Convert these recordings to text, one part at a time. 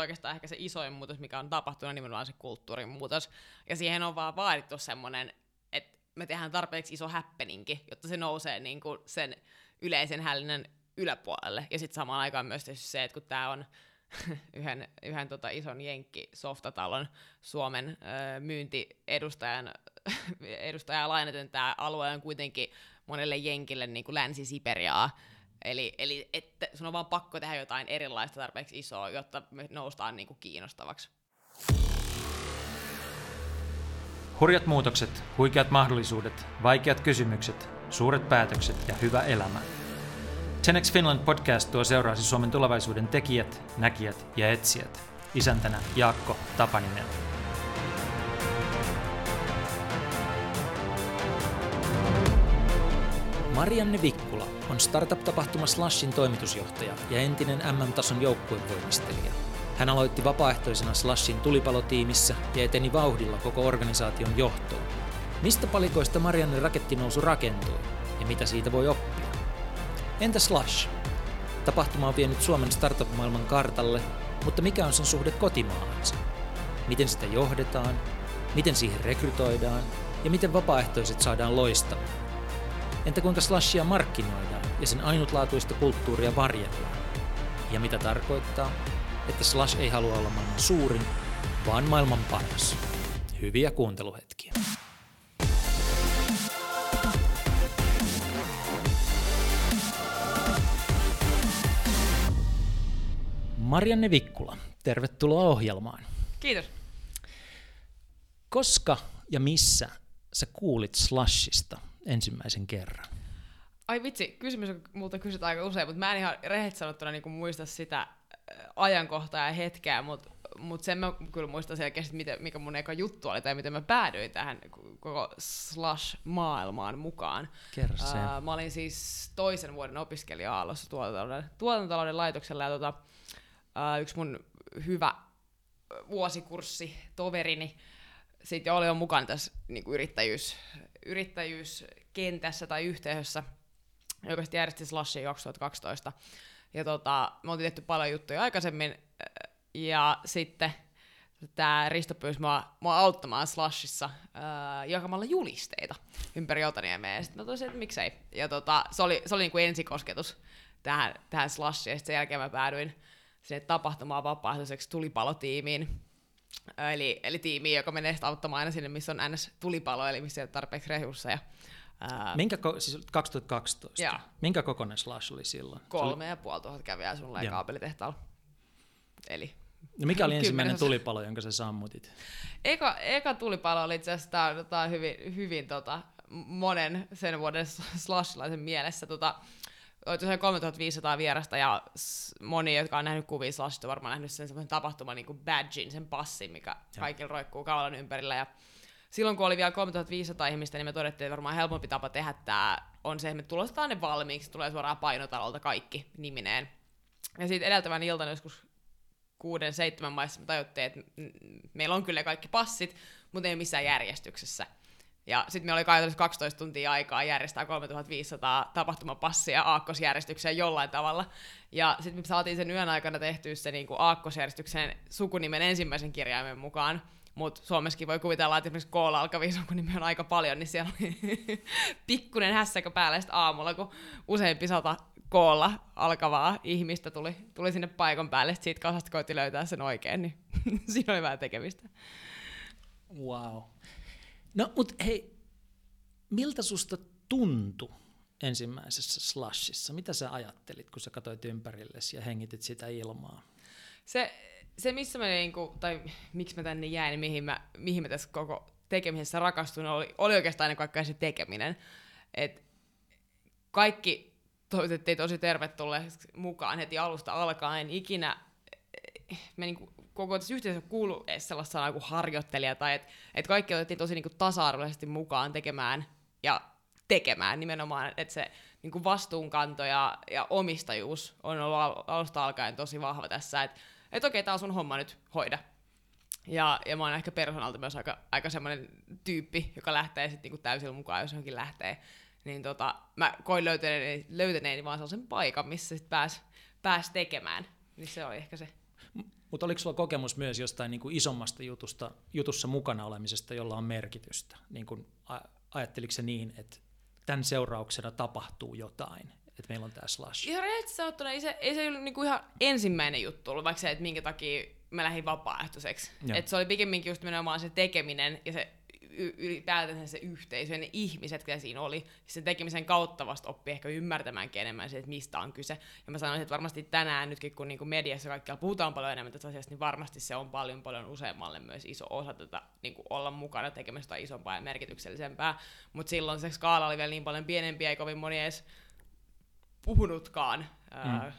oikeastaan ehkä se isoin muutos, mikä on tapahtunut, nimenomaan se kulttuurin muutos. Ja siihen on vaan vaadittu semmoinen, että me tehdään tarpeeksi iso häppeninki, jotta se nousee niin kuin sen yleisen hälinän yläpuolelle. Ja sitten samaan aikaan myös se, että kun tämä on yhden, yhden tota ison jenkki softatalon Suomen ö, myyntiedustajan edustajaa lainaten tämä alue on kuitenkin monelle jenkille niin kuin Länsi-Siperiaa, Eli, eli että sun on vaan pakko tehdä jotain erilaista tarpeeksi isoa, jotta me noustaan niin kuin kiinnostavaksi. Hurjat muutokset, huikeat mahdollisuudet, vaikeat kysymykset, suuret päätökset ja hyvä elämä. Tenex Finland podcast tuo seuraasi Suomen tulevaisuuden tekijät, näkijät ja etsijät. Isäntänä Jaakko Tapaninen. Marianne Vikkula on startup-tapahtuma Slashin toimitusjohtaja ja entinen MM-tason joukkuevoimistelija. Hän aloitti vapaaehtoisena Slashin tulipalotiimissä ja eteni vauhdilla koko organisaation johtoon. Mistä palikoista Marianne rakettinousu rakentui ja mitä siitä voi oppia? Entä Slash? Tapahtuma on vienyt Suomen startup-maailman kartalle, mutta mikä on sen suhde kotimaahansa? Miten sitä johdetaan? Miten siihen rekrytoidaan? Ja miten vapaaehtoiset saadaan loistamaan? Entä kuinka slashia markkinoidaan ja sen ainutlaatuista kulttuuria varjellaan? Ja mitä tarkoittaa, että slash ei halua olla maailman suurin, vaan maailman paras? Hyviä kuunteluhetkiä. Marianne Vikkula, tervetuloa ohjelmaan. Kiitos. Koska ja missä sä kuulit Slashista ensimmäisen kerran? Ai vitsi, kysymys on multa kysytään aika usein, mutta mä en ihan rehellisesti sanottuna niin muista sitä äh, ajankohtaa ja hetkeä, mutta mut sen mä kyllä muistan selkeästi, miten, mikä mun eka juttu oli tai miten mä päädyin tähän koko slash-maailmaan mukaan. Kerro se. Uh, mä olin siis toisen vuoden opiskelija-aallossa tuotantotalouden, tuotantotalouden laitoksella ja tota, uh, yksi mun hyvä vuosikurssi toverini sitten oli jo mukana tässä niin kuin yrittäjyys, yrittäjyyskentässä tai yhteisössä, joka sitten järjesti Slashia 2012. Ja tota, me oltiin tehty paljon juttuja aikaisemmin, ja sitten tämä Risto pyysi mua, mua auttamaan Slashissa äh, jakamalla julisteita ympäri Otaniemeä, ja sitten mä toisin, että miksei. Ja tota, se oli, se oli niin kuin ensikosketus tähän, tähän Slashiin, ja sen jälkeen mä päädyin sinne tapahtumaan vapaaehtoiseksi tulipalotiimiin, Eli, eli tiimi, joka menee auttamaan aina sinne, missä on ns. tulipalo, eli missä ei ole tarpeeksi resursseja. Minkä, ko- siis 2012? Joo. Minkä kokoinen Slash oli silloin? Kolme ja puoli tuhat kävijää ja kaapelitehtaalla. Eli No mikä oli ensimmäinen tulipalo, jonka sä sammutit? Eka, eka tulipalo oli itse asiassa tää, tää hyvin, hyvin tota, monen sen vuoden slashilaisen mielessä. Tota, tosiaan 3500 vierasta ja moni, jotka on nähnyt kuvia Slashista, varmaan nähnyt sen semmoisen tapahtuman niin kuin badgin, sen passin, mikä kaikilla roikkuu kaulan ympärillä. Ja silloin kun oli vielä 3500 ihmistä, niin me todettiin, että varmaan helpompi tapa tehdä tämä on se, että me tulostetaan ne valmiiksi, tulee suoraan painotalolta kaikki nimineen. Ja sitten edeltävän iltana joskus kuuden, seitsemän maissa me tajuttiin, että meillä on kyllä kaikki passit, mutta ei missään järjestyksessä. Ja sitten meillä oli käytännössä 12 tuntia aikaa järjestää 3500 tapahtumapassia aakkosjärjestykseen jollain tavalla. Ja sitten me saatiin sen yön aikana tehtyä se niin aakkosjärjestyksen sukunimen ensimmäisen kirjaimen mukaan. Mutta Suomessakin voi kuvitella, että esimerkiksi koolla alkavia sukunimiä on aika paljon, niin siellä oli pikkunen hässäkö päällä sitten aamulla, kun useampi sata koolla alkavaa ihmistä tuli, tuli sinne paikan päälle, sitten siitä kasasta koitti löytää sen oikein, niin siinä oli vähän tekemistä. Wow. No, mutta hei, miltä susta tuntui ensimmäisessä slashissa? Mitä sä ajattelit, kun sä katsoit ympärillesi ja hengitit sitä ilmaa? Se, se missä mä niinku, tai miksi mä tänne jäin, mihin mä, mihin mä tässä koko tekemisessä rakastun, oli, oli oikeastaan ennen kaikkea se tekeminen. Et kaikki toivotettiin tosi tervetulleeksi mukaan heti alusta alkaen. Ikinä me niinku koko tässä yhteisössä kuulu edes sellaista sanaa kuin harjoittelija, tai että et kaikki otettiin tosi niin kuin tasa-arvoisesti mukaan tekemään ja tekemään nimenomaan, että se niin kuin vastuunkanto ja, ja omistajuus on ollut alusta alkaen tosi vahva tässä, että et okei, tämä on sun homma nyt, hoida. Ja, ja mä oon ehkä persoonalta myös aika, aika semmoinen tyyppi, joka lähtee sitten niinku täysillä mukaan, jos johonkin lähtee. Niin tota, mä koin löytäneeni, löytäneeni vaan sellaisen paikan, missä sitten pääs, pääs tekemään. Niin se oli ehkä se Mutta oliko sulla kokemus myös jostain niin kuin isommasta jutusta, jutussa mukana olemisesta, jolla on merkitystä? Niin kuin, ajatteliko se niin, että tämän seurauksena tapahtuu jotain? Että meillä on tämä slash. Ihan rehellisesti sanottuna ei se, ei se ollut niinku ihan ensimmäinen juttu ollut, vaikka se, että minkä takia mä lähdin vapaaehtoiseksi. Et se oli pikemminkin just nimenomaan se tekeminen ja se ylipäätään se yhteisö ja ne ihmiset, mitä siinä oli. Sen tekemisen kautta vasta oppi ehkä ymmärtämään enemmän se, että mistä on kyse. Ja mä sanoisin, että varmasti tänään nytkin, kun niinku mediassa kaikkialla puhutaan paljon enemmän tästä asiasta, niin varmasti se on paljon paljon useammalle myös iso osa tätä niinku olla mukana tekemästä isompaa ja merkityksellisempää. Mutta silloin se skaala oli vielä niin paljon pienempiä, ei kovin moni edes puhunutkaan mm. ää,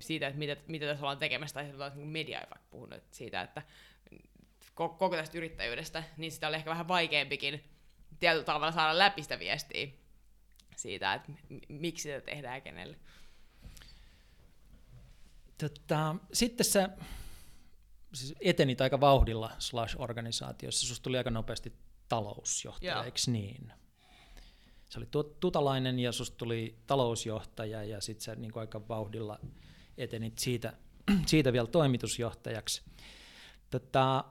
siitä, että mitä, mitä tässä ollaan tekemässä, tai niin media ei vaikka puhunut siitä, että koko tästä yrittäjyydestä, niin sitä oli ehkä vähän vaikeampikin tietyllä tavalla saada läpi sitä viestiä siitä, että miksi sitä tehdään ja kenelle. Tota, sitten sä siis etenit aika vauhdilla Slash-organisaatiossa, susta tuli aika nopeasti talousjohtaja, eikö niin? Se oli tutalainen ja susta tuli talousjohtaja ja sitten sä niin aika vauhdilla etenit siitä, siitä vielä toimitusjohtajaksi. Tota,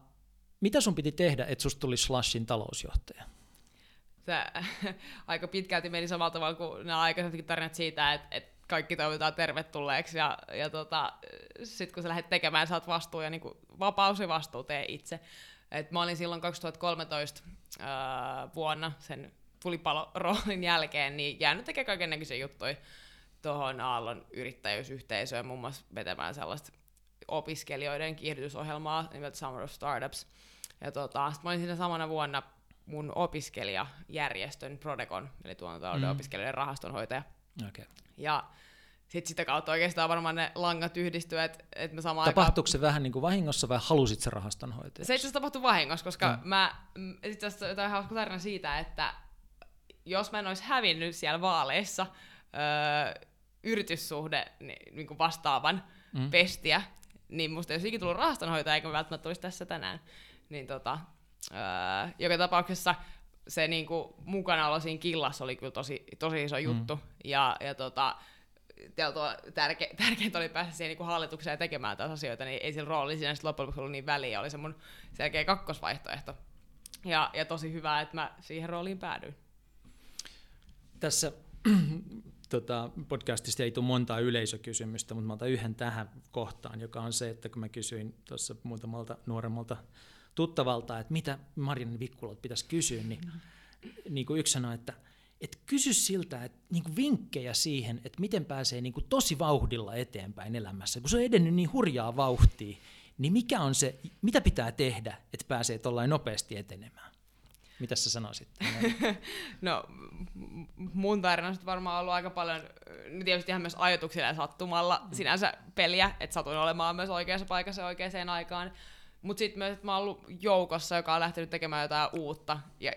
mitä sun piti tehdä, että susta tuli Slashin talousjohtaja? Se aika pitkälti meni samalla tavalla kuin nämä aikaisemmatkin tarinat siitä, että, että kaikki toivotaan tervetulleeksi ja, ja tota, sitten kun sä lähdet tekemään, saat vastuu ja niin kuin, vapaus ja vastuu tee itse. Et mä olin silloin 2013 ää, vuonna sen tulipaloroolin jälkeen niin jäänyt tekemään kaiken näköisiä juttuja tuohon Aallon yrittäjyysyhteisöön, muun muassa vetämään sellaista opiskelijoiden kiihdytysohjelmaa nimeltä Summer of Startups. Ja tota, sit mä olin siinä samana vuonna mun opiskelijajärjestön Prodecon, eli tuontotalouden mm. opiskelijoiden rahastonhoitaja. Okay. Ja sitten sitä kautta oikeastaan varmaan ne langat yhdistyy, että et mä samaan Tapahtuiko aikaan... se vähän niin kuin vahingossa vai halusit se rahastonhoitaja? Se itse asiassa tapahtui vahingossa, koska no. mä, itse asiassa jotain hauska tarina siitä, että jos mä en olisi hävinnyt siellä vaaleissa öö, yrityssuhde niin, niin kuin vastaavan mm. pestiä, niin musta ei olisi ikinä tullut rahastonhoitaja, eikä välttämättä olisi tässä tänään. Niin tota, öö, joka tapauksessa se niinku, mukanaolo siinä killassa oli kyllä tosi, tosi iso juttu. Mm. Ja, ja tota, tärke, tärkeintä oli päästä siihen niin hallitukseen tekemään taas asioita, niin ei sillä rooli siinä loppujen lopuksi ollut niin väliä, oli se mun selkeä kakkosvaihtoehto. Ja, ja tosi hyvä, että mä siihen rooliin päädyin. Tässä tota, podcastista ei tule montaa yleisökysymystä, mutta mä otan yhden tähän kohtaan, joka on se, että kun mä kysyin tuossa muutamalta nuoremmalta tuttavalta, että mitä Marian Vikkulat pitäisi kysyä, niin, niin kuin yksi sanoi, että et kysy siltä että niin kuin vinkkejä siihen, että miten pääsee niin kuin tosi vauhdilla eteenpäin elämässä. Kun se on edennyt niin hurjaa vauhtia, niin mikä on se, mitä pitää tehdä, että pääsee tuollain nopeasti etenemään? Mitä sä sanoisit? no, mun tarina on varmaan ollut aika paljon, tietysti ihan myös ajatuksilla ja sattumalla mm. sinänsä peliä, että satuin olemaan myös oikeassa paikassa oikeaan aikaan. Mutta sitten myös, että mä oon ollut joukossa, joka on lähtenyt tekemään jotain uutta ja,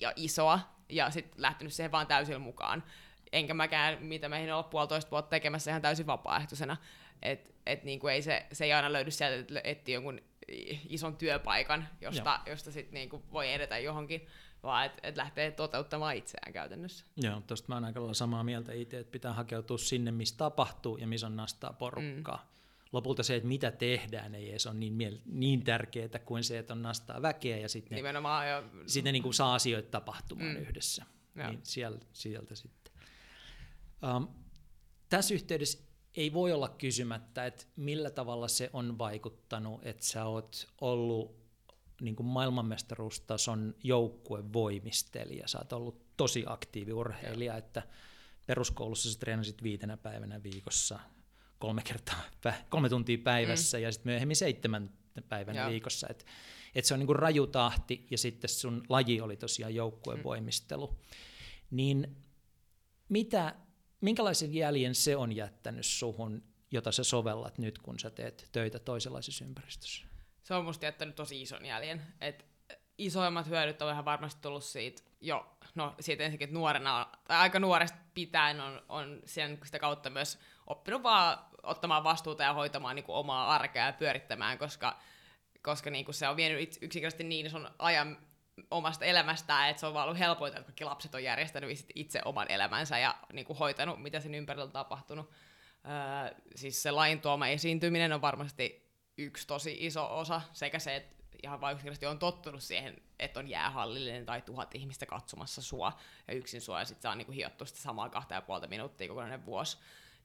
ja isoa, ja sitten lähtenyt siihen vaan täysin mukaan. Enkä mäkään, mitä meihin olla puolitoista vuotta tekemässä ihan täysin vapaaehtoisena. Että et niinku ei se, se ei aina löydy sieltä, että etsii jonkun ison työpaikan, josta, josta sit niinku voi edetä johonkin, vaan että et lähtee toteuttamaan itseään käytännössä. Joo, tuosta mä oon aika samaa mieltä itse, että pitää hakeutua sinne, missä tapahtuu ja missä on nastaa porukkaa. Mm. Lopulta se, että mitä tehdään, ei edes ole niin, miel- niin tärkeää kuin se, että on nastaa väkeä ja sitten ne, jo... sit ne niinku saa asioita tapahtumaan mm. yhdessä. Niin sieltä, sieltä sitten. Um, tässä yhteydessä ei voi olla kysymättä, että millä tavalla se on vaikuttanut, että sä oot ollut niin kuin maailmanmestaruustason joukkuevoimistelija. Sä oot ollut tosi aktiivi urheilija, että peruskoulussa sä treenasit viitenä päivänä viikossa kolme, kertaa, kolme tuntia päivässä mm. ja sitten myöhemmin seitsemän päivänä Joo. viikossa. Et, et se on niin kuin raju tahti ja sitten sun laji oli tosiaan joukkuevoimistelu. Mm. Niin mitä minkälaisen jäljen se on jättänyt suhun, jota sä sovellat nyt, kun sä teet töitä toisenlaisessa ympäristössä? Se on musta jättänyt tosi ison jäljen. Et isoimmat hyödyt on ihan varmasti tullut siitä jo, no siitä ensinnäkin, että nuorena, tai aika nuoresta pitäen on, on sen, sitä kautta myös oppinut vaan ottamaan vastuuta ja hoitamaan niin kuin omaa arkea ja pyörittämään, koska, koska niin kuin se on vienyt yksinkertaisesti niin ison ajan omasta elämästään, että se on vaan ollut helpointa, että kaikki lapset on järjestänyt itse oman elämänsä ja niin kuin hoitanut, mitä sen ympärillä on tapahtunut. Öö, siis se lain tuoma esiintyminen on varmasti yksi tosi iso osa, sekä se, että ihan vain yksinkertaisesti on tottunut siihen, että on jäähallillinen tai tuhat ihmistä katsomassa sua ja yksin sua, ja sitten saa niinku hiottua sitä samaa kahta ja puolta minuuttia kokonainen vuosi,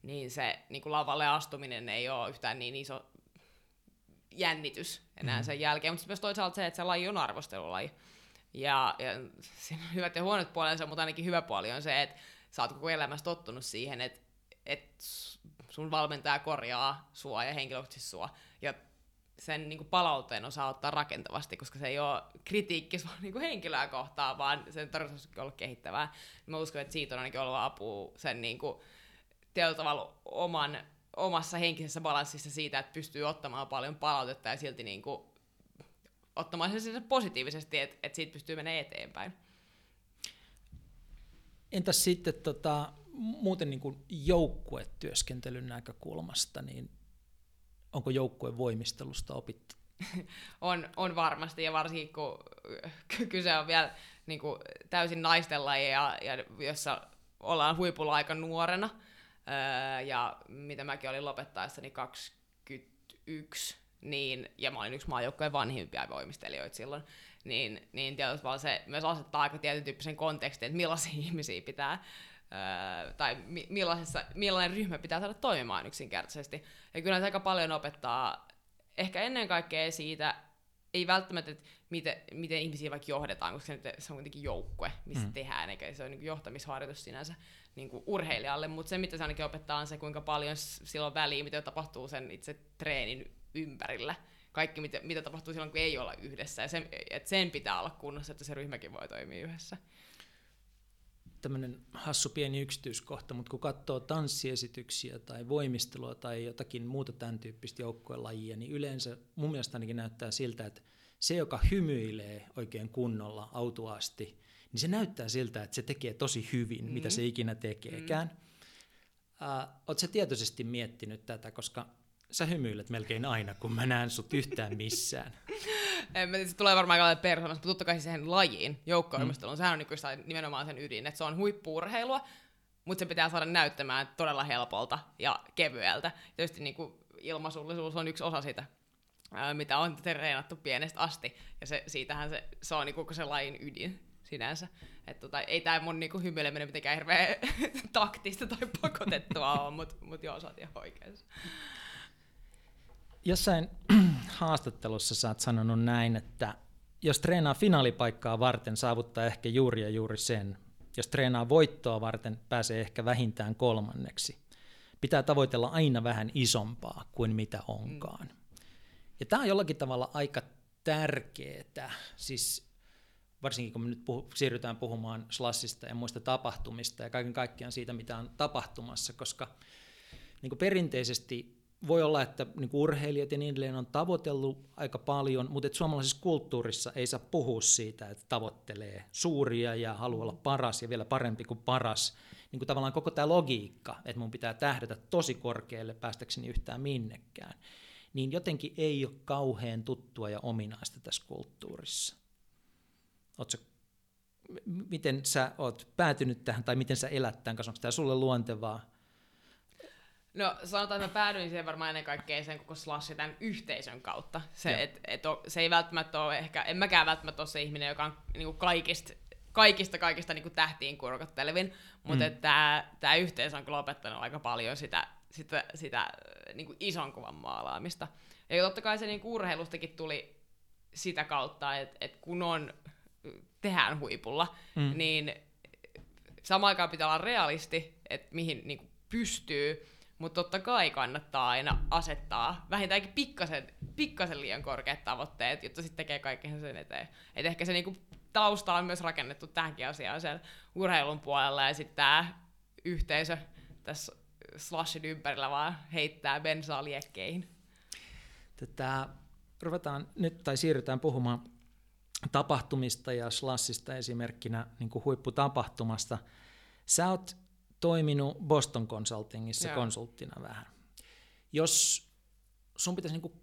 niin se niinku lavalle astuminen ei ole yhtään niin iso jännitys enää mm. sen jälkeen, mutta myös toisaalta se, että se laji on arvostelulaji. Ja, ja siinä on hyvät ja huonot puolensa, mutta ainakin hyvä puoli on se, että sä oot koko elämässä tottunut siihen, että, että sun valmentaja korjaa sua ja henkilökohtaisesti sua. Ja sen niin kuin palautteen osaa ottaa rakentavasti, koska se ei ole kritiikki sua niin kuin henkilöä kohtaan, vaan sen tarkoitus olla kehittävää. Mä uskon, että siitä on ainakin ollut apua sen niin kuin, tavalla oman, omassa henkisessä balanssissa siitä, että pystyy ottamaan paljon palautetta ja silti niin kuin, ottamaan sen positiivisesti, että, että siitä pystyy menemään eteenpäin. Entäs sitten tota, muuten niin kuin joukkuetyöskentelyn näkökulmasta, niin onko joukkueen voimistelusta opittu? on, on varmasti, ja varsinkin kun kyse on vielä niin kuin täysin naisten laji, ja, ja jossa ollaan huipulla aika nuorena, öö, ja mitä mäkin olin lopettaessani 21, niin, ja mä olin yksi maajoukkojen vanhimpia voimistelijoita silloin, niin, niin tietysti se myös asettaa aika tietyn tyyppisen kontekstin, että millaisia ihmisiä pitää Öö, tai mi- millaisessa, millainen ryhmä pitää saada toimimaan yksinkertaisesti. Ja kyllä se aika paljon opettaa ehkä ennen kaikkea siitä, ei välttämättä, että miten, miten ihmisiä vaikka johdetaan, koska se on kuitenkin joukkue, missä mm. tehdään, eikä se on niin johtamisharjoitus sinänsä niin kuin urheilijalle, mutta se, mitä se ainakin opettaa, on se, kuinka paljon silloin väliä, mitä tapahtuu sen itse treenin ympärillä. Kaikki, mitä, mitä tapahtuu silloin, kun ei olla yhdessä. Ja sen, että sen pitää olla kunnossa, että se ryhmäkin voi toimia yhdessä tämmöinen hassu pieni yksityiskohta, mutta kun katsoo tanssiesityksiä tai voimistelua tai jotakin muuta tämän tyyppistä lajia, niin yleensä mun mielestä ainakin näyttää siltä, että se, joka hymyilee oikein kunnolla autuasti, niin se näyttää siltä, että se tekee tosi hyvin, mm. mitä se ikinä tekeekään. Mm. Oletko tietoisesti miettinyt tätä, koska sä hymyilet melkein aina, kun mä näen sut yhtään missään. en mä se tulee varmaan aika persoonasta, mutta totta kai siihen lajiin, joukkoilmisteluun, mm. sehän on niin nimenomaan sen ydin, että se on huippuurheilua, mutta se pitää saada näyttämään todella helpolta ja kevyeltä. Tietysti niin kuin ilmaisullisuus on yksi osa sitä, mitä on treenattu pienestä asti, ja se, siitähän se, se on niin koko se lajin ydin sinänsä. Et tota, ei tämä mun niinku hymyileminen mitenkään hirveän taktista tai pakotettua ole, mutta mut joo, sä oot ihan oikeassa jossain haastattelussa sä oot sanonut näin, että jos treenaa finaalipaikkaa varten, saavuttaa ehkä juuri ja juuri sen. Jos treenaa voittoa varten, pääsee ehkä vähintään kolmanneksi. Pitää tavoitella aina vähän isompaa kuin mitä onkaan. Ja tämä on jollakin tavalla aika tärkeää, siis varsinkin kun me nyt puhu, siirrytään puhumaan slassista ja muista tapahtumista ja kaiken kaikkiaan siitä, mitä on tapahtumassa, koska niin kuin perinteisesti voi olla, että niin urheilijat ja niin edelleen on tavoitellut aika paljon, mutta suomalaisessa kulttuurissa ei saa puhua siitä, että tavoittelee suuria ja haluaa olla paras ja vielä parempi kuin paras. Niin kuin tavallaan koko tämä logiikka, että mun pitää tähdätä tosi korkealle päästäkseni yhtään minnekään, niin jotenkin ei ole kauhean tuttua ja ominaista tässä kulttuurissa. Oletko miten sä oot päätynyt tähän, tai miten sä elät tämän kanssa, onko tämä sulle luontevaa? No sanotaan, että mä päädyin siihen varmaan ennen kaikkea sen koko slashin tämän yhteisön kautta. Se, et, et o, se ei välttämättä ole ehkä, en mäkään välttämättä ole se ihminen, joka on niinku kaikista, kaikista, kaikista niinku tähtiin kurkottelevin, mutta mm. tämä yhteisö on kyllä opettanut aika paljon sitä, sitä, sitä niinku ison kuvan maalaamista. Ja totta kai se niinku urheilustakin tuli sitä kautta, että et kun on, tehdään huipulla, mm. niin samaan aikaan pitää olla realisti, että mihin niinku pystyy, mutta totta kai kannattaa aina asettaa vähintäänkin pikkasen, pikkasen liian korkeat tavoitteet, jotta sitten tekee kaiken sen eteen. Et ehkä se niinku tausta on myös rakennettu tähänkin asiaan sen urheilun puolella, ja sitten tämä yhteisö tässä slashin ympärillä vaan heittää bensaa liekkeihin. Tätä ruvetaan nyt, tai siirrytään puhumaan tapahtumista ja slashista esimerkkinä niin kuin huipputapahtumasta. Sä oot toiminut Boston Consultingissa Joo. konsulttina vähän. Jos sun pitäisi niin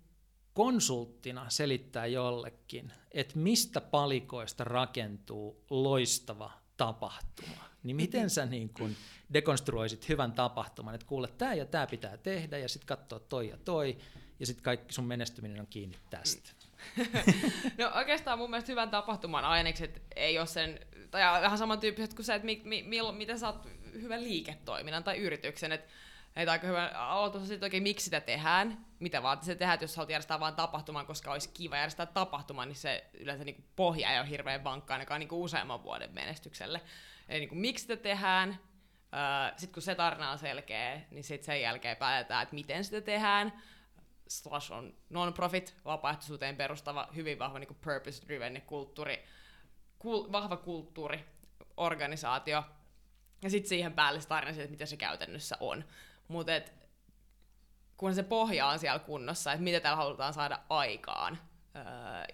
konsulttina selittää jollekin, että mistä palikoista rakentuu loistava tapahtuma, niin miten sä niin kuin dekonstruoisit hyvän tapahtuman, että kuule, tämä ja tämä pitää tehdä, ja sitten katsoa toi ja toi, ja sitten kaikki sun menestyminen on kiinni tästä. no oikeastaan mun mielestä hyvän tapahtuman ainekset ei ole sen, tai vähän samantyyppiset kuin se, että mi, mi, mi, miten saat hyvän liiketoiminnan tai yrityksen, että että aika hyvä aloitus sitten oikein, miksi sitä tehdään, mitä vaan se tehdään, että jos haluat järjestää vain tapahtuman, koska olisi kiva järjestää tapahtuma, niin se yleensä niin kuin pohja ei ole hirveän vankka ainakaan niin kuin useamman vuoden menestykselle. Eli niin kuin, miksi sitä tehdään, sitten kun se tarina on selkeä, niin sitten sen jälkeen päätetään, että miten sitä tehdään. Slash on non-profit, vapaaehtoisuuteen perustava, hyvin vahva niin purpose-driven kulttuuri, kul, vahva kulttuuri, organisaatio. Ja sitten siihen päälle se tarina siitä, että mitä se käytännössä on. Mutta kun se pohja on siellä kunnossa, että mitä täällä halutaan saada aikaan. Öö,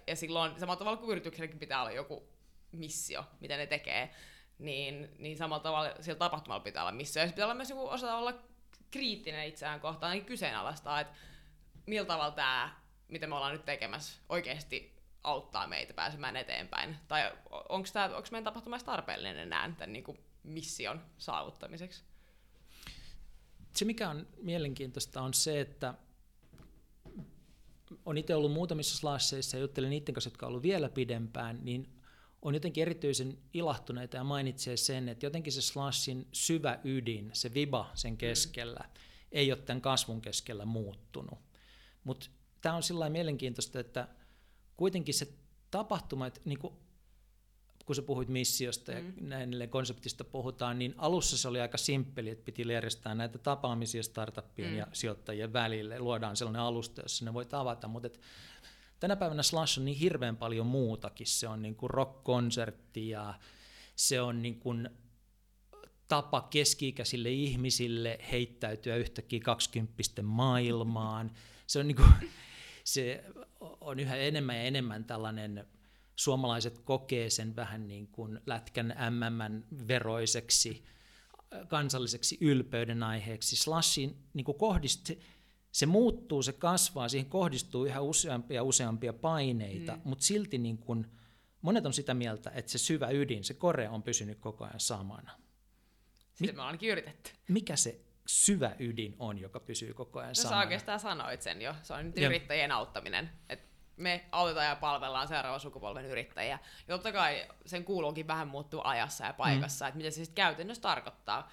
ja silloin samalla tavalla kuin yritykselläkin pitää olla joku missio, mitä ne tekee, niin, niin samalla tavalla sillä tapahtumalla pitää olla missio. Ja pitää olla myös joku osata olla kriittinen itseään kohtaan, ainakin kyseenalaistaa, että millä tavalla tämä, mitä me ollaan nyt tekemässä, oikeasti auttaa meitä pääsemään eteenpäin. Tai onko meidän tapahtuma tarpeellinen enää tämän niin kuin mission saavuttamiseksi? se mikä on mielenkiintoista on se, että on itse ollut muutamissa slasseissa ja juttelen niiden kanssa, jotka ovat ollut vielä pidempään, niin on jotenkin erityisen ilahtuneita ja mainitsee sen, että jotenkin se slashin syvä ydin, se viba sen keskellä, mm. ei ole tämän kasvun keskellä muuttunut. Mutta tämä on sillä mielenkiintoista, että kuitenkin se tapahtuma, että niinku kun sä puhuit missiosta ja mm. näin konseptista puhutaan, niin alussa se oli aika simppeli, että piti järjestää näitä tapaamisia startuppien mm. ja sijoittajien välille. Luodaan sellainen alusta, jossa ne voi tavata, mutta et tänä päivänä Slash on niin hirveän paljon muutakin. Se on niin kuin rock-konsertti ja se on niin kuin tapa keski-ikäisille ihmisille heittäytyä yhtäkkiä kaksikymppisten maailmaan. Se on, niin kuin, se on yhä enemmän ja enemmän tällainen suomalaiset kokee sen vähän niin kuin lätkän MMn veroiseksi kansalliseksi ylpeyden aiheeksi. Slashin niin kuin kohdist, se muuttuu, se kasvaa, siihen kohdistuu yhä useampia ja useampia paineita, mm. mutta silti niin kuin, monet on sitä mieltä, että se syvä ydin, se kore on pysynyt koko ajan samana. Sitä me on ainakin yritetty. Mikä se syvä ydin on, joka pysyy koko ajan no, samana? Sä oikeastaan sanoit sen jo. Se on nyt yrittäjien auttaminen. Et me autetaan ja palvellaan seuraavan sukupolven yrittäjiä. Ja totta kai sen kuuluukin vähän muuttua ajassa ja paikassa, mm. että mitä se sitten käytännössä tarkoittaa.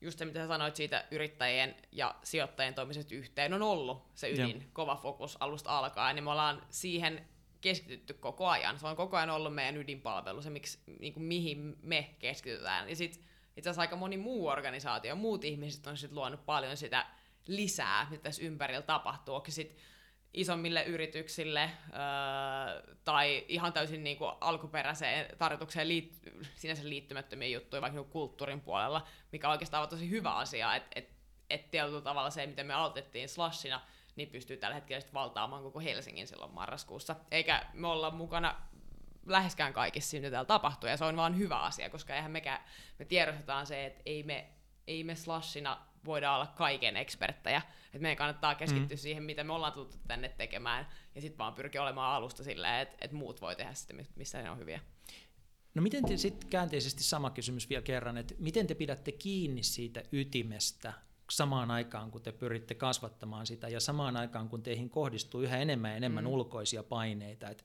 Just se, mitä sä sanoit siitä yrittäjien ja sijoittajien toimisesta yhteen, on ollut se ydin, ja. kova fokus alusta alkaen, niin me ollaan siihen keskitytty koko ajan. Se on koko ajan ollut meidän ydinpalvelu, se miksi, niin kuin mihin me keskitytään. Ja sitten itse asiassa aika moni muu organisaatio, muut ihmiset on sitten luonut paljon sitä lisää, mitä tässä ympärillä tapahtuu. Onko sitten isommille yrityksille öö, tai ihan täysin niin kuin alkuperäiseen tarjotukseen liit, sinänsä liittymättömiä juttuja vaikka niin kulttuurin puolella, mikä oikeastaan on tosi hyvä asia, että et, et tietyllä tavalla se, miten me aloitettiin Slashina, niin pystyy tällä hetkellä valtaamaan koko Helsingin silloin marraskuussa. Eikä me olla mukana läheskään kaikissa, mitä täällä tapahtuu, ja se on vaan hyvä asia, koska eihän mekään, me tiedostetaan se, että ei me, ei me Slashina voidaan olla kaiken eksperttejä. Että meidän kannattaa keskittyä mm. siihen, mitä me ollaan tultu tänne tekemään, ja sitten vaan pyrkiä olemaan alusta silleen, että, että muut voi tehdä sitten, missä ne on hyviä. No miten te sitten käänteisesti sama kysymys vielä kerran, että miten te pidätte kiinni siitä ytimestä samaan aikaan, kun te pyritte kasvattamaan sitä, ja samaan aikaan, kun teihin kohdistuu yhä enemmän ja enemmän mm. ulkoisia paineita, että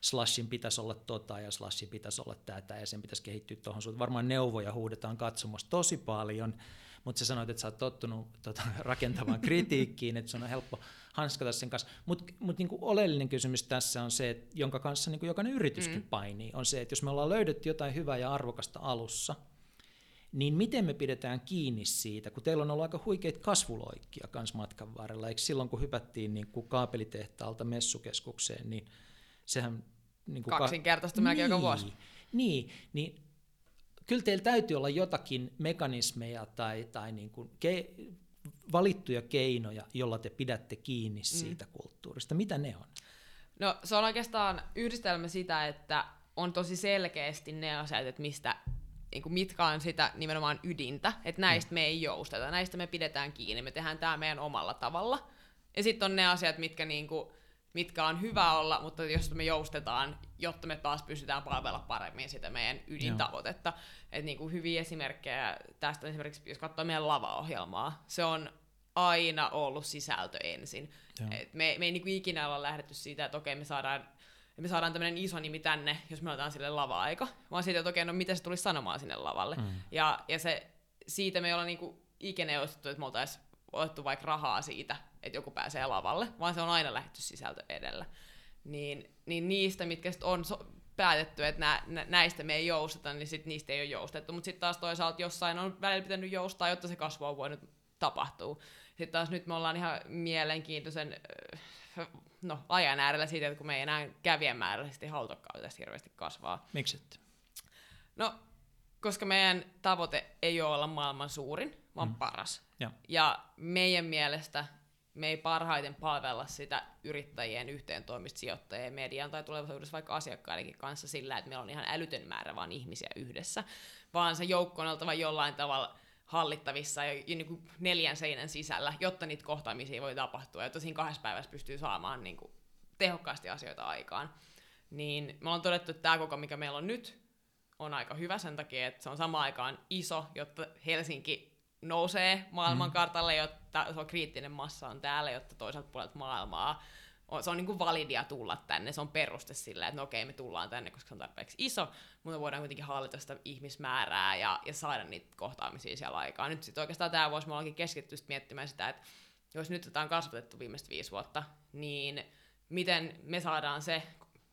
slashin pitäisi olla tota ja slashin pitäisi olla tätä ja sen pitäisi kehittyä tuohon suuntaan. Varmaan neuvoja huudetaan katsomassa tosi paljon, mutta sä sanoit, että sä oot tottunut tota, rakentavaan kritiikkiin, että se on helppo hanskata sen kanssa. Mutta mut niinku oleellinen kysymys tässä on se, että jonka kanssa niinku jokainen yrityskin mm. painii, on se, että jos me ollaan löydetty jotain hyvää ja arvokasta alussa, niin miten me pidetään kiinni siitä, kun teillä on ollut aika huikeita kasvuloikkia kans matkan varrella, eikö silloin kun hypättiin niin kuin kaapelitehtaalta messukeskukseen, niin sehän... Niin kuin Kaksinkertaista ka- melkein niin, joka vuosi. Niin, niin kyllä teillä täytyy olla jotakin mekanismeja tai, tai niin kuin ke, valittuja keinoja, jolla te pidätte kiinni mm. siitä mm. kulttuurista. Mitä ne on? No se on oikeastaan yhdistelmä sitä, että on tosi selkeästi ne asiat, että mistä, niin kuin mitkä on sitä nimenomaan ydintä, että näistä mm. me ei jousteta, näistä me pidetään kiinni, me tehdään tämä meidän omalla tavalla. Ja sitten on ne asiat, mitkä niin kuin, mitkä on hyvä olla, mutta jos me joustetaan, jotta me taas pystytään palvella paremmin sitä meidän ydintavoitetta. Et niin kuin hyviä esimerkkejä tästä esimerkiksi, jos katsoo meidän lava-ohjelmaa, se on aina ollut sisältö ensin. Joo. Et me, me ei niinku ikinä olla lähdetty siitä, että okei, me saadaan me saadaan tämmöinen iso nimi tänne, jos me otetaan sille lava-aika, vaan siitä, että okei, no mitä se tulisi sanomaan sinne lavalle. Mm. Ja, ja se, siitä me ei olla niinku ikinä ostettu, että me oltaisiin otettu vaikka rahaa siitä, että joku pääsee lavalle, vaan se on aina lähdetty sisältö edellä. Niin, niin niistä, mitkä sit on so- päätetty, että nä, nä, näistä me ei jousteta, niin sit niistä ei ole joustettu. Mutta sitten taas toisaalta jossain on välillä pitänyt joustaa, jotta se kasvu on voinut tapahtua. Sitten taas nyt me ollaan ihan mielenkiintoisen no, ajan äärellä siitä, että kun me ei enää kävijän määrällisesti haluta hirveästi kasvaa. Miksi No, koska meidän tavoite ei ole olla maailman suurin, vaan mm. paras. Ja. ja meidän mielestä me ei parhaiten palvella sitä yrittäjien yhteen toimista sijoittajien, median tai tulevaisuudessa vaikka asiakkaidenkin kanssa sillä, että meillä on ihan älytön määrä vaan ihmisiä yhdessä, vaan se joukko on oltava jollain tavalla hallittavissa ja, niin kuin neljän seinän sisällä, jotta niitä kohtaamisia voi tapahtua, jotta siinä kahdessa päivässä pystyy saamaan niin kuin tehokkaasti asioita aikaan. Niin me ollaan todettu, että tämä koko, mikä meillä on nyt, on aika hyvä sen takia, että se on samaan aikaan iso, jotta Helsinki nousee maailmankartalle, mm. jotta se on kriittinen massa on täällä, jotta toisaalta puolelta maailmaa on, se on niin kuin validia tulla tänne, se on peruste sillä, että no okei, me tullaan tänne, koska se on tarpeeksi iso, mutta voidaan kuitenkin hallita sitä ihmismäärää ja, ja saada niitä kohtaamisia siellä aikaa. Nyt sitten oikeastaan tämä vuosi me ollaankin keskitty miettimään sitä, että jos nyt tätä on kasvatettu viimeiset viisi vuotta, niin miten me saadaan se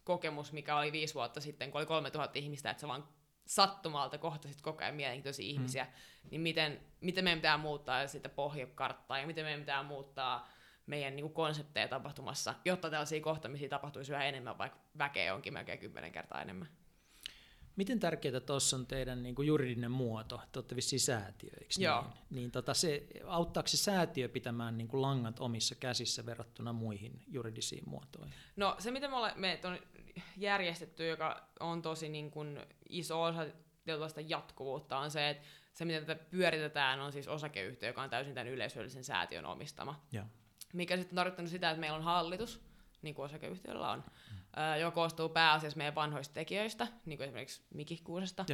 kokemus, mikä oli viisi vuotta sitten, kun oli 3000 ihmistä, että se vaan sattumalta kohtasit koko ajan mielenkiintoisia mm. ihmisiä, niin miten, miten meidän pitää muuttaa sitä pohjakarttaa ja miten meidän pitää muuttaa meidän niin kuin konsepteja tapahtumassa, jotta tällaisia kohtamisia tapahtuisi yhä enemmän, vaikka väkeä onkin melkein kymmenen kertaa enemmän. Miten tärkeää tuossa on teidän niin kuin juridinen muoto? Te olette vissiin säätiö, eikö Joo. niin? niin tota se, auttaako se säätiö pitämään niin kuin langat omissa käsissä verrattuna muihin juridisiin muotoihin? No se, miten me ollaan me on järjestetty, joka on tosi niin kuin iso osa tällaista jatkuvuutta, on se, että se, miten tätä pyöritetään, on siis osakeyhtiö, joka on täysin tämän yleisöllisen säätiön omistama. Ja. Mikä sitten on tarkoittanut sitä, että meillä on hallitus, niin kuin osakeyhtiöllä on, mm. joka koostuu pääasiassa meidän vanhoista tekijöistä, niin kuin esimerkiksi Miki Kuusesta,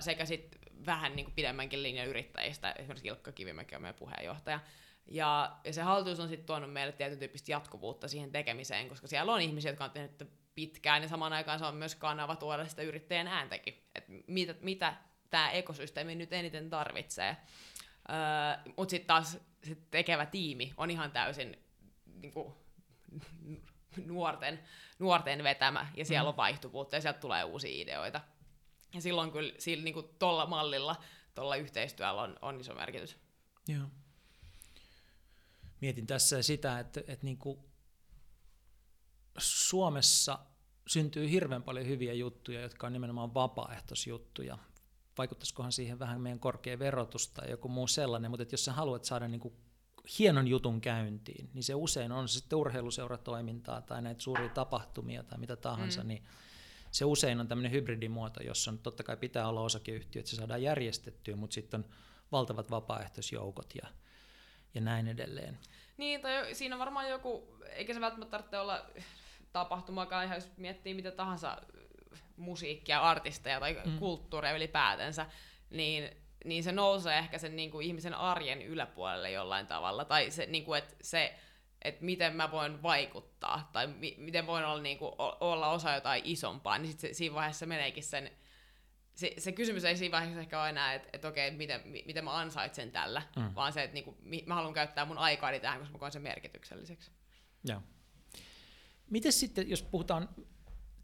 sekä sitten vähän niin kuin pidemmänkin linjan yrittäjistä, esimerkiksi Ilkka Kivimäki on meidän puheenjohtaja. Ja, ja se hallitus on sitten tuonut meille tietyn tyyppistä jatkuvuutta siihen tekemiseen, koska siellä on ihmisiä, jotka on tehnyt pitkään, ja samaan aikaan se on myös kanava tuoda sitä yrittäjän ääntäkin, että mitä, mitä tämä ekosysteemi nyt eniten tarvitsee. Öö, Mutta sitten taas se tekevä tiimi on ihan täysin niin kuin, nuorten, nuorten vetämä, ja siellä mm. on vaihtuvuutta, ja sieltä tulee uusia ideoita. Ja silloin kyllä sillä, niin tuolla mallilla, tuolla yhteistyöllä on, on iso merkitys. Joo. Mietin tässä sitä, että, että niin kuin Suomessa syntyy hirveän paljon hyviä juttuja, jotka on nimenomaan vapaaehtoisjuttuja. Vaikuttaisikohan siihen vähän meidän korkea verotus tai joku muu sellainen, mutta jos sä haluat saada niin kuin hienon jutun käyntiin, niin se usein on se sitten urheiluseuratoimintaa tai näitä suuria tapahtumia tai mitä tahansa, mm. niin se usein on tämmöinen hybridimuoto, jossa on, totta kai pitää olla osakeyhtiö, että se saadaan järjestettyä, mutta sitten on valtavat vapaaehtoisjoukot ja, ja näin edelleen. Niin, tai siinä on varmaan joku, eikä se välttämättä tarvitse olla tapahtumakaan, ihan jos miettii mitä tahansa musiikkia, artisteja tai mm. kulttuuria ylipäätänsä, niin, niin se nousee ehkä sen niin kuin ihmisen arjen yläpuolelle jollain tavalla. Tai se, niin kuin, että se, että miten mä voin vaikuttaa, tai mi- miten voin olla, niin kuin, olla osa jotain isompaa, niin sit se, siinä vaiheessa meneekin sen, se, se kysymys ei siinä vaiheessa ehkä ole enää, että, että okei, miten, miten mä ansaitsen tällä, mm. vaan se, että niin kuin, mä haluan käyttää mun aikaani tähän, koska mä koen sen merkitykselliseksi. Joo. Miten sitten, jos puhutaan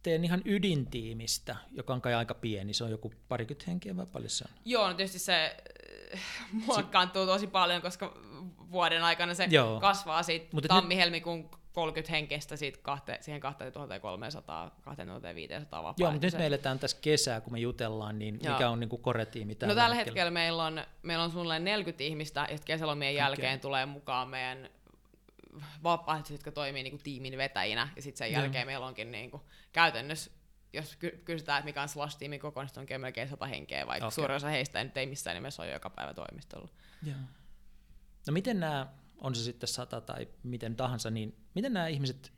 teidän ihan ydintiimistä, joka on kai aika pieni, se on joku parikymmentä henkeä vai paljon se on? Joo, no tietysti se äh, muokkaantuu tosi paljon, koska vuoden aikana se Joo. kasvaa siitä tammi-helmikuun 30 henkestä siitä kahte, siihen 2300, 2500 vapaa. Joo, mutta nyt me eletään tässä kesää, kun me jutellaan, niin Joo. mikä on niin koretiimi tällä No tällä hetkellä, hetkellä meillä on, meillä on suunnilleen 40 ihmistä, jotka kesälomien okay. jälkeen tulee mukaan meidän vapaaehtoiset, jotka toimii niin kuin tiimin vetäjinä, ja sitten sen mm. jälkeen meillä onkin niin kuin, käytännössä jos ky- kysytään, että mikä on Slash-tiimin kokonaisuus, onkin melkein sata henkeä, vaikka okay. suurin osa heistä nyt ei missään nimessä ole joka päivä toimistolla. Joo. No miten nämä, on se sitten sata tai miten tahansa, niin miten nämä ihmiset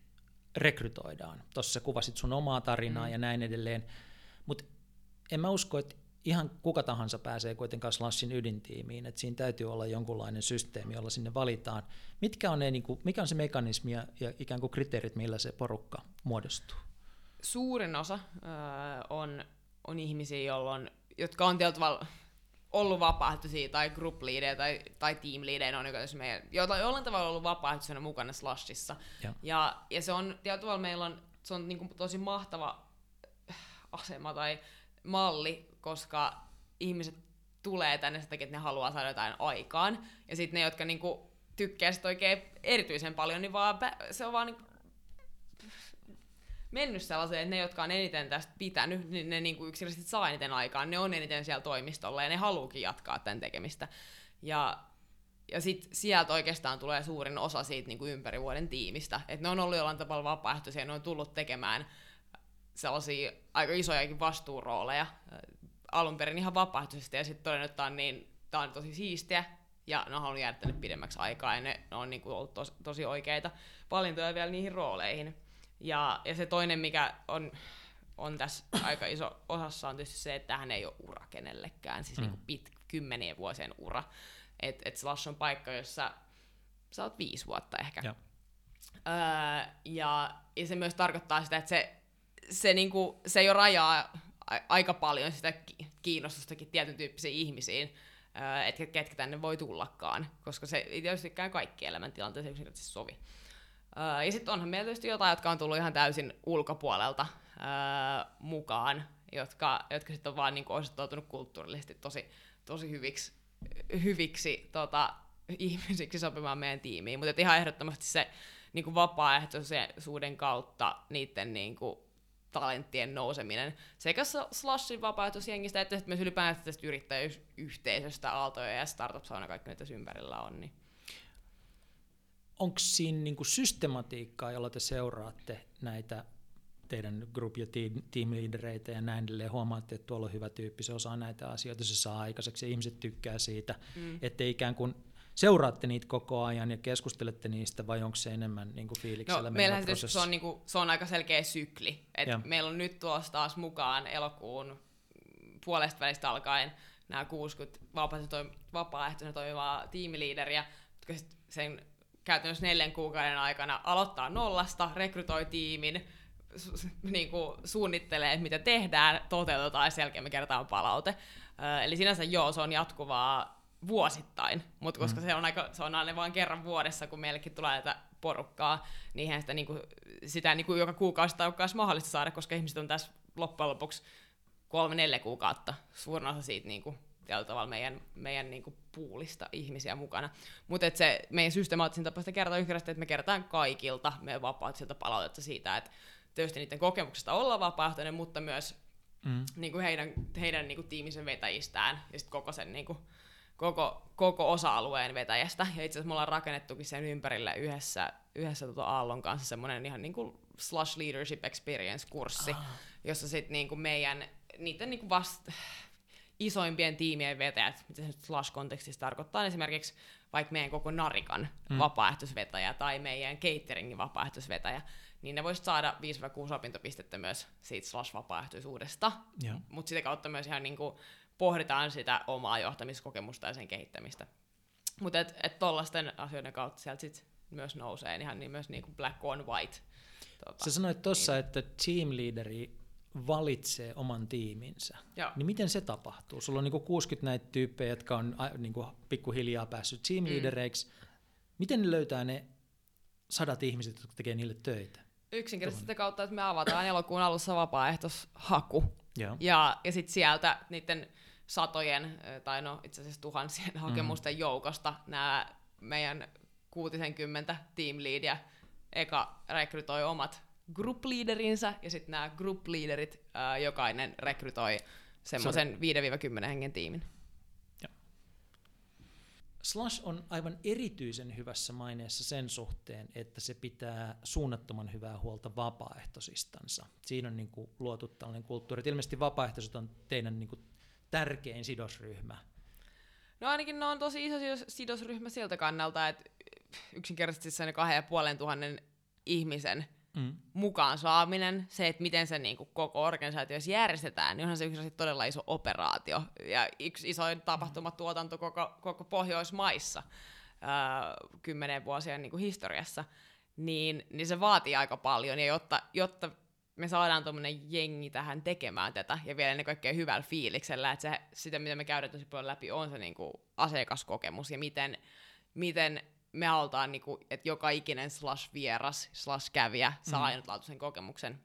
rekrytoidaan? Tuossa kuvasit sun omaa tarinaa mm. ja näin edelleen, mutta en mä usko, että ihan kuka tahansa pääsee kuitenkaan Slashin ydintiimiin, että siinä täytyy olla jonkunlainen systeemi, jolla sinne valitaan. Mitkä on ne, niin kuin, mikä on se mekanismi ja, ja ikään kuin kriteerit, millä se porukka muodostuu? Suurin osa öö, on, on ihmisiä, jolloin, jotka on tietyllä ollut vapaaehtoisia tai group leader tai, tai team leader, on joka meidän, jollain tavalla ollut vapaaehtoisena mukana Slashissa. Ja, ja, ja se on tietyllä tavalla meillä on, se on niin kuin tosi mahtava asema tai malli, koska ihmiset tulee tänne sen takia, että ne haluaa saada jotain aikaan. Ja sitten ne, jotka niinku tykkää sitä oikein erityisen paljon, niin vaan, se on vaan niinku mennyt sellaiseen, että ne, jotka on eniten tästä pitänyt, niin ne niinku yksinkertaisesti saa eniten aikaan. Ne on eniten siellä toimistolla ja ne haluukin jatkaa tämän tekemistä. Ja, ja sitten sieltä oikeastaan tulee suurin osa siitä niinku ympäri vuoden tiimistä. Että ne on ollut jollain tavalla vapaaehtoisia, ne on tullut tekemään sellaisia aika isojakin vastuurooleja alun perin ihan vapaaehtoisesti ja sitten todennut, että tämä on, niin, tämä on tosi siistiä ja ne on halunnut jäädä tänne pidemmäksi aikaa ja ne, ne on niin kuin ollut tos, tosi oikeita valintoja vielä niihin rooleihin. Ja, ja se toinen, mikä on, on tässä aika iso osassa on tietysti se, että tähän ei ole ura kenellekään, siis mm. niin kuin pit, kymmenien vuosien ura. Että et Slash on paikka, jossa sä oot viisi vuotta ehkä. Ja. Öö, ja, ja se myös tarkoittaa sitä, että se se, niinku, se jo rajaa aika paljon sitä kiinnostustakin tietyn tyyppisiin ihmisiin, että ketkä tänne voi tullakaan, koska se ei tietystikään kaikki elämäntilanteeseen yksinkertaisesti sovi. Ja sitten onhan meillä tietysti jotain, jotka on tullut ihan täysin ulkopuolelta mukaan, jotka, jotka sitten on vaan niinku osoittautunut kulttuurillisesti tosi, tosi hyviksi, hyviksi tota, ihmisiksi sopimaan meidän tiimiin. Mutta ihan ehdottomasti se niinku vapaaehtoisuuden kautta niiden niinku, talenttien nouseminen sekä Slashin vapaaehtoisjengistä että myös ylipäätään tästä yrittäjyysyhteisöstä, Aaltoja ja Startup Sauna, kaikki mitä ympärillä on. Niin. Onko siinä niinku systematiikkaa, jolla te seuraatte näitä teidän group- ja team, leadereitä ja näin edelleen, huomaatte, että tuolla on hyvä tyyppi, se osaa näitä asioita, se saa aikaiseksi ja ihmiset tykkää siitä, mm. että ikään kuin seuraatte niitä koko ajan ja keskustelette niistä, vai onko se enemmän niin kuin fiiliksellä no, meillähän se, se, on, niin kuin, se on aika selkeä sykli. Et meillä on nyt tuossa taas mukaan elokuun puolesta välistä alkaen nämä 60 vapaaehtoisena toimivaa tiimiliideriä, jotka sen käytännössä neljän kuukauden aikana aloittaa nollasta, rekrytoi tiimin, su- niin kuin suunnittelee, mitä tehdään, toteutetaan ja sen jälkeen me kertaan palaute. Eli sinänsä joo, se on jatkuvaa vuosittain, mutta koska mm. se on aika, se on aina vain kerran vuodessa, kun meillekin tulee tätä porukkaa, niin sitä, niinku, sitä niinku joka kuukausi tai mahdollista saada, koska ihmiset on tässä loppujen lopuksi kolme-neljä kuukautta, suurin osa siitä niinku, tavalla meidän, meidän niinku puulista ihmisiä mukana. Mutta se meidän systemaattisin tapa sitä kertaa yksinkertaisesti, että me kerätään kaikilta meidän vapaaehtoisilta palautetta siitä, että tietysti niiden kokemuksesta olla vapaaehtoinen, mutta myös mm. niinku heidän, heidän niinku tiimisen vetäjistään ja sitten koko sen niinku, koko, koko osa-alueen vetäjästä. Ja itse asiassa me ollaan rakennettukin sen ympärille yhdessä, yhdessä tota Aallon kanssa semmoinen ihan niin kuin Slush Leadership Experience-kurssi, ah. jossa sitten niin kuin meidän, niiden niin kuin vast, isoimpien tiimien vetäjät, mitä se nyt Slush-kontekstissa tarkoittaa, esimerkiksi vaikka meidän koko Narikan mm. vapaaehtoisvetäjä tai meidän cateringin vapaaehtoisvetäjä, niin ne voisivat saada 5-6 opintopistettä myös siitä slash-vapaaehtoisuudesta, mutta sitä kautta myös ihan niin kuin pohditaan sitä omaa johtamiskokemusta ja sen kehittämistä. Mutta et, et tollasten asioiden kautta sieltä sit myös nousee ihan niin myös niin kuin black on white. Tota, Sä sanoit tuossa, niin. että team leaderi valitsee oman tiiminsä. Joo. Niin miten se tapahtuu? Sulla on niinku 60 näitä tyyppejä, jotka on niinku pikkuhiljaa päässyt team leadereiksi. Mm. Miten ne löytää ne sadat ihmiset, jotka tekee niille töitä? Yksinkertaisesti sitä kautta, että me avataan elokuun alussa vapaaehtoishaku. Joo. Ja, ja sitten sieltä niiden satojen, tai no itse asiassa tuhansien mm. hakemusten joukosta nämä meidän 60 team leadia eka rekrytoi omat group leaderinsä, ja sitten nämä group leaderit, ää, jokainen rekrytoi semmoisen 5-10 hengen tiimin. Slash on aivan erityisen hyvässä maineessa sen suhteen, että se pitää suunnattoman hyvää huolta vapaaehtoisistansa. Siinä on niin kuin luotu tällainen kulttuuri. ilmeisesti vapaaehtoiset on teidän niin kuin tärkein sidosryhmä? No ainakin ne on tosi iso sidosryhmä siltä kannalta, että yksinkertaisesti sen kahden ja puolen tuhannen ihmisen mm. mukaan saaminen, se, että miten se niin kuin, koko organisaatio järjestetään, niin onhan se yksi todella iso operaatio ja yksi isoin tapahtumatuotanto koko, koko Pohjoismaissa ää, kymmenen vuosien niin kuin historiassa, niin, niin se vaatii aika paljon, ja jotta, jotta me saadaan tuommoinen jengi tähän tekemään tätä, ja vielä ennen kaikkea hyvällä fiiliksellä, että se, sitä, mitä me käydään tosi paljon läpi, on se niin kuin asiakaskokemus, ja miten, miten me halutaan, niin kuin, että joka ikinen slash vieras slash kävijä saa mm. ainutlaatuisen kokemuksen.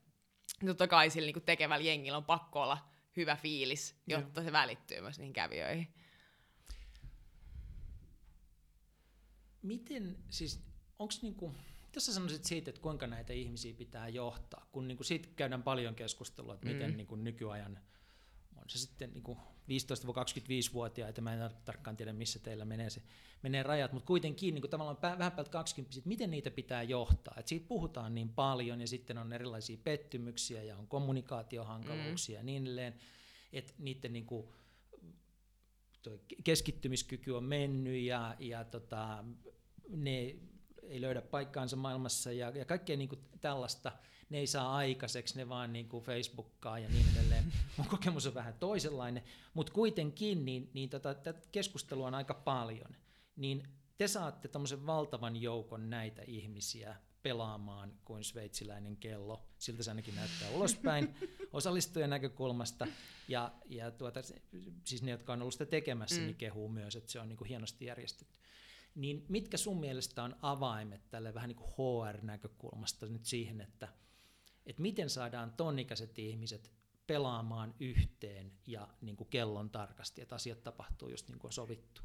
Totta kai sillä niin kuin tekevällä jengillä on pakko olla hyvä fiilis, jotta Joo. se välittyy myös niihin kävijöihin. Miten, siis, onko niinku, mitä sä sanoisit siitä, että kuinka näitä ihmisiä pitää johtaa, kun niinku siitä käydään paljon keskustelua, että miten mm. niinku nykyajan, on se sitten niinku 15-25-vuotiaita, mä en tarkkaan tiedä missä teillä menee, se, menee rajat, mutta kuitenkin niin tavallaan vähän päältä 20, miten niitä pitää johtaa. Et siitä puhutaan niin paljon ja sitten on erilaisia pettymyksiä ja on kommunikaatiohankaluuksia mm. ja niin edelleen, että niiden niin kuin, keskittymiskyky on mennyt ja, ja tota, ne ei löydä paikkaansa maailmassa ja, ja kaikkea niin kuin tällaista – ne ei saa aikaiseksi, ne vaan niin kuin Facebookkaa ja niin edelleen. Mun kokemus on vähän toisenlainen, mutta kuitenkin niin, niin tota, tätä keskustelua on aika paljon. Niin te saatte tämmöisen valtavan joukon näitä ihmisiä pelaamaan kuin sveitsiläinen kello. Siltä se ainakin näyttää ulospäin osallistujan näkökulmasta. Ja, ja tuota, siis ne, jotka on ollut sitä tekemässä, mm. niin kehuu myös, että se on niin kuin hienosti järjestetty. Niin mitkä sun mielestä on avaimet tälle vähän niin kuin HR-näkökulmasta nyt siihen, että – että miten saadaan tonnikäiset ihmiset pelaamaan yhteen ja niin kuin kellon tarkasti, että asiat tapahtuu just niin kuin on sovittu?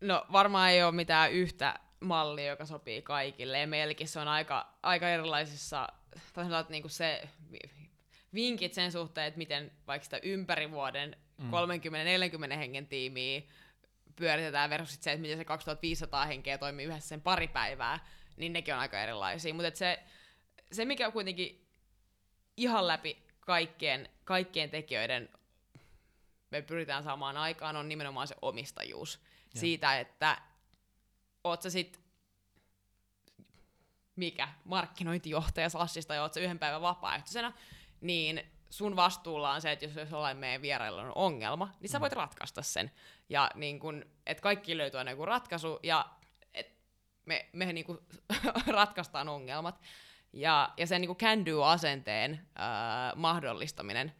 No varmaan ei ole mitään yhtä mallia, joka sopii kaikille. Ja meilläkin se on aika, aika erilaisissa, tai sanotaan, niin kuin se vinkit sen suhteen, että miten vaikka sitä ympäri vuoden mm. 30-40 hengen tiimiä pyöritetään versus se, että miten se 2500 henkeä toimii yhdessä sen pari päivää, niin nekin on aika erilaisia. Mutta se, se, mikä on kuitenkin ihan läpi kaikkien, kaikkien tekijöiden me pyritään saamaan aikaan, on nimenomaan se omistajuus. Ja. Siitä, että oot sä sit mikä, markkinointijohtaja Slassista ja oot sä yhden päivän vapaaehtoisena, niin sun vastuulla on se, että jos jollain meidän vierailla on ongelma, niin sä mm. voit ratkaista sen. Ja niin kun, että kaikki löytyy aina joku ratkaisu, ja et me, me niin kun ratkaistaan ongelmat. Ja, ja sen niin can-do-asenteen ää, mahdollistaminen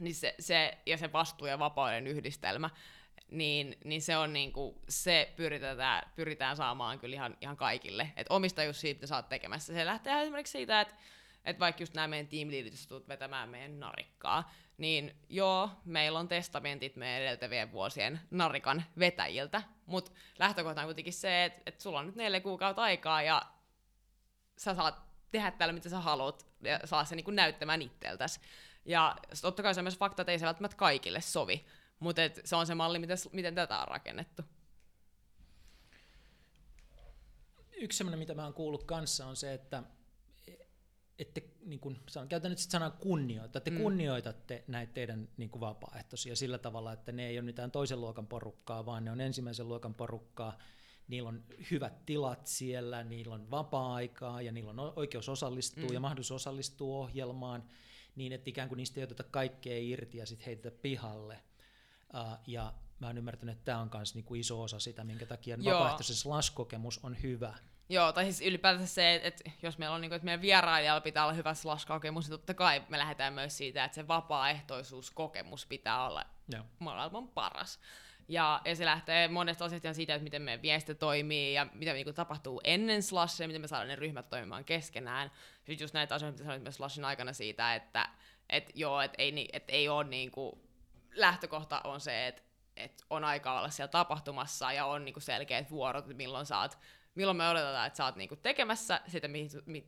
niin se, se, ja se vastuu ja vapauden yhdistelmä, niin, niin se on niin kuin, se pyritään, pyritään saamaan kyllä ihan, ihan kaikille. Et omistajuus siitä saat tekemässä. Se lähtee esimerkiksi siitä, että et vaikka just nämä meidän teamleadit, jos tulet vetämään meidän narikkaa, niin joo, meillä on testamentit meidän edeltävien vuosien narikan vetäjiltä, mutta lähtökohta on kuitenkin se, että et sulla on nyt neljä kuukautta aikaa ja sä saat tehdä täällä, mitä sä haluat, ja saa se niin kuin näyttämään itseltäsi. Ja totta kai se on myös fakta, että ei se välttämättä kaikille sovi, mutta se on se malli, miten, miten tätä on rakennettu. Yksi sellainen, mitä mä oon kuullut kanssa, on se, että että niin kun, käytän nyt sanaa kunnioita, että te mm. kunnioitatte näitä teidän niin kuin vapaaehtoisia sillä tavalla, että ne ei ole mitään toisen luokan porukkaa, vaan ne on ensimmäisen luokan porukkaa, niillä on hyvät tilat siellä, niillä on vapaa-aikaa ja niillä on oikeus osallistua mm. ja mahdollisuus osallistua ohjelmaan, niin että ikään kuin niistä ei oteta kaikkea irti ja sitten heitetä pihalle. Uh, ja mä oon ymmärtänyt, että tämä on myös niinku iso osa sitä, minkä takia Joo. vapaaehtoisen slash-kokemus on hyvä. Joo, tai siis ylipäätään se, että, että jos meillä on niin kuin, että meidän vierailijalla pitää olla hyvä slash-kokemus, niin totta kai me lähdetään myös siitä, että se vapaaehtoisuuskokemus pitää olla Joo. maailman paras. Ja, ja se lähtee monesta asiasta siitä, että miten meidän viesti toimii ja mitä niin kuin, tapahtuu ennen slashia, miten me saadaan ne ryhmät toimimaan keskenään. Sitten just näitä asioita, mitä sanoit myös slashin aikana siitä, että et, joo, et ei, et ei ole niin kuin, lähtökohta on se, että et on aika olla siellä tapahtumassa ja on niinku selkeät vuorot, milloin saat milloin me odotetaan, että sä oot niinku tekemässä sitä,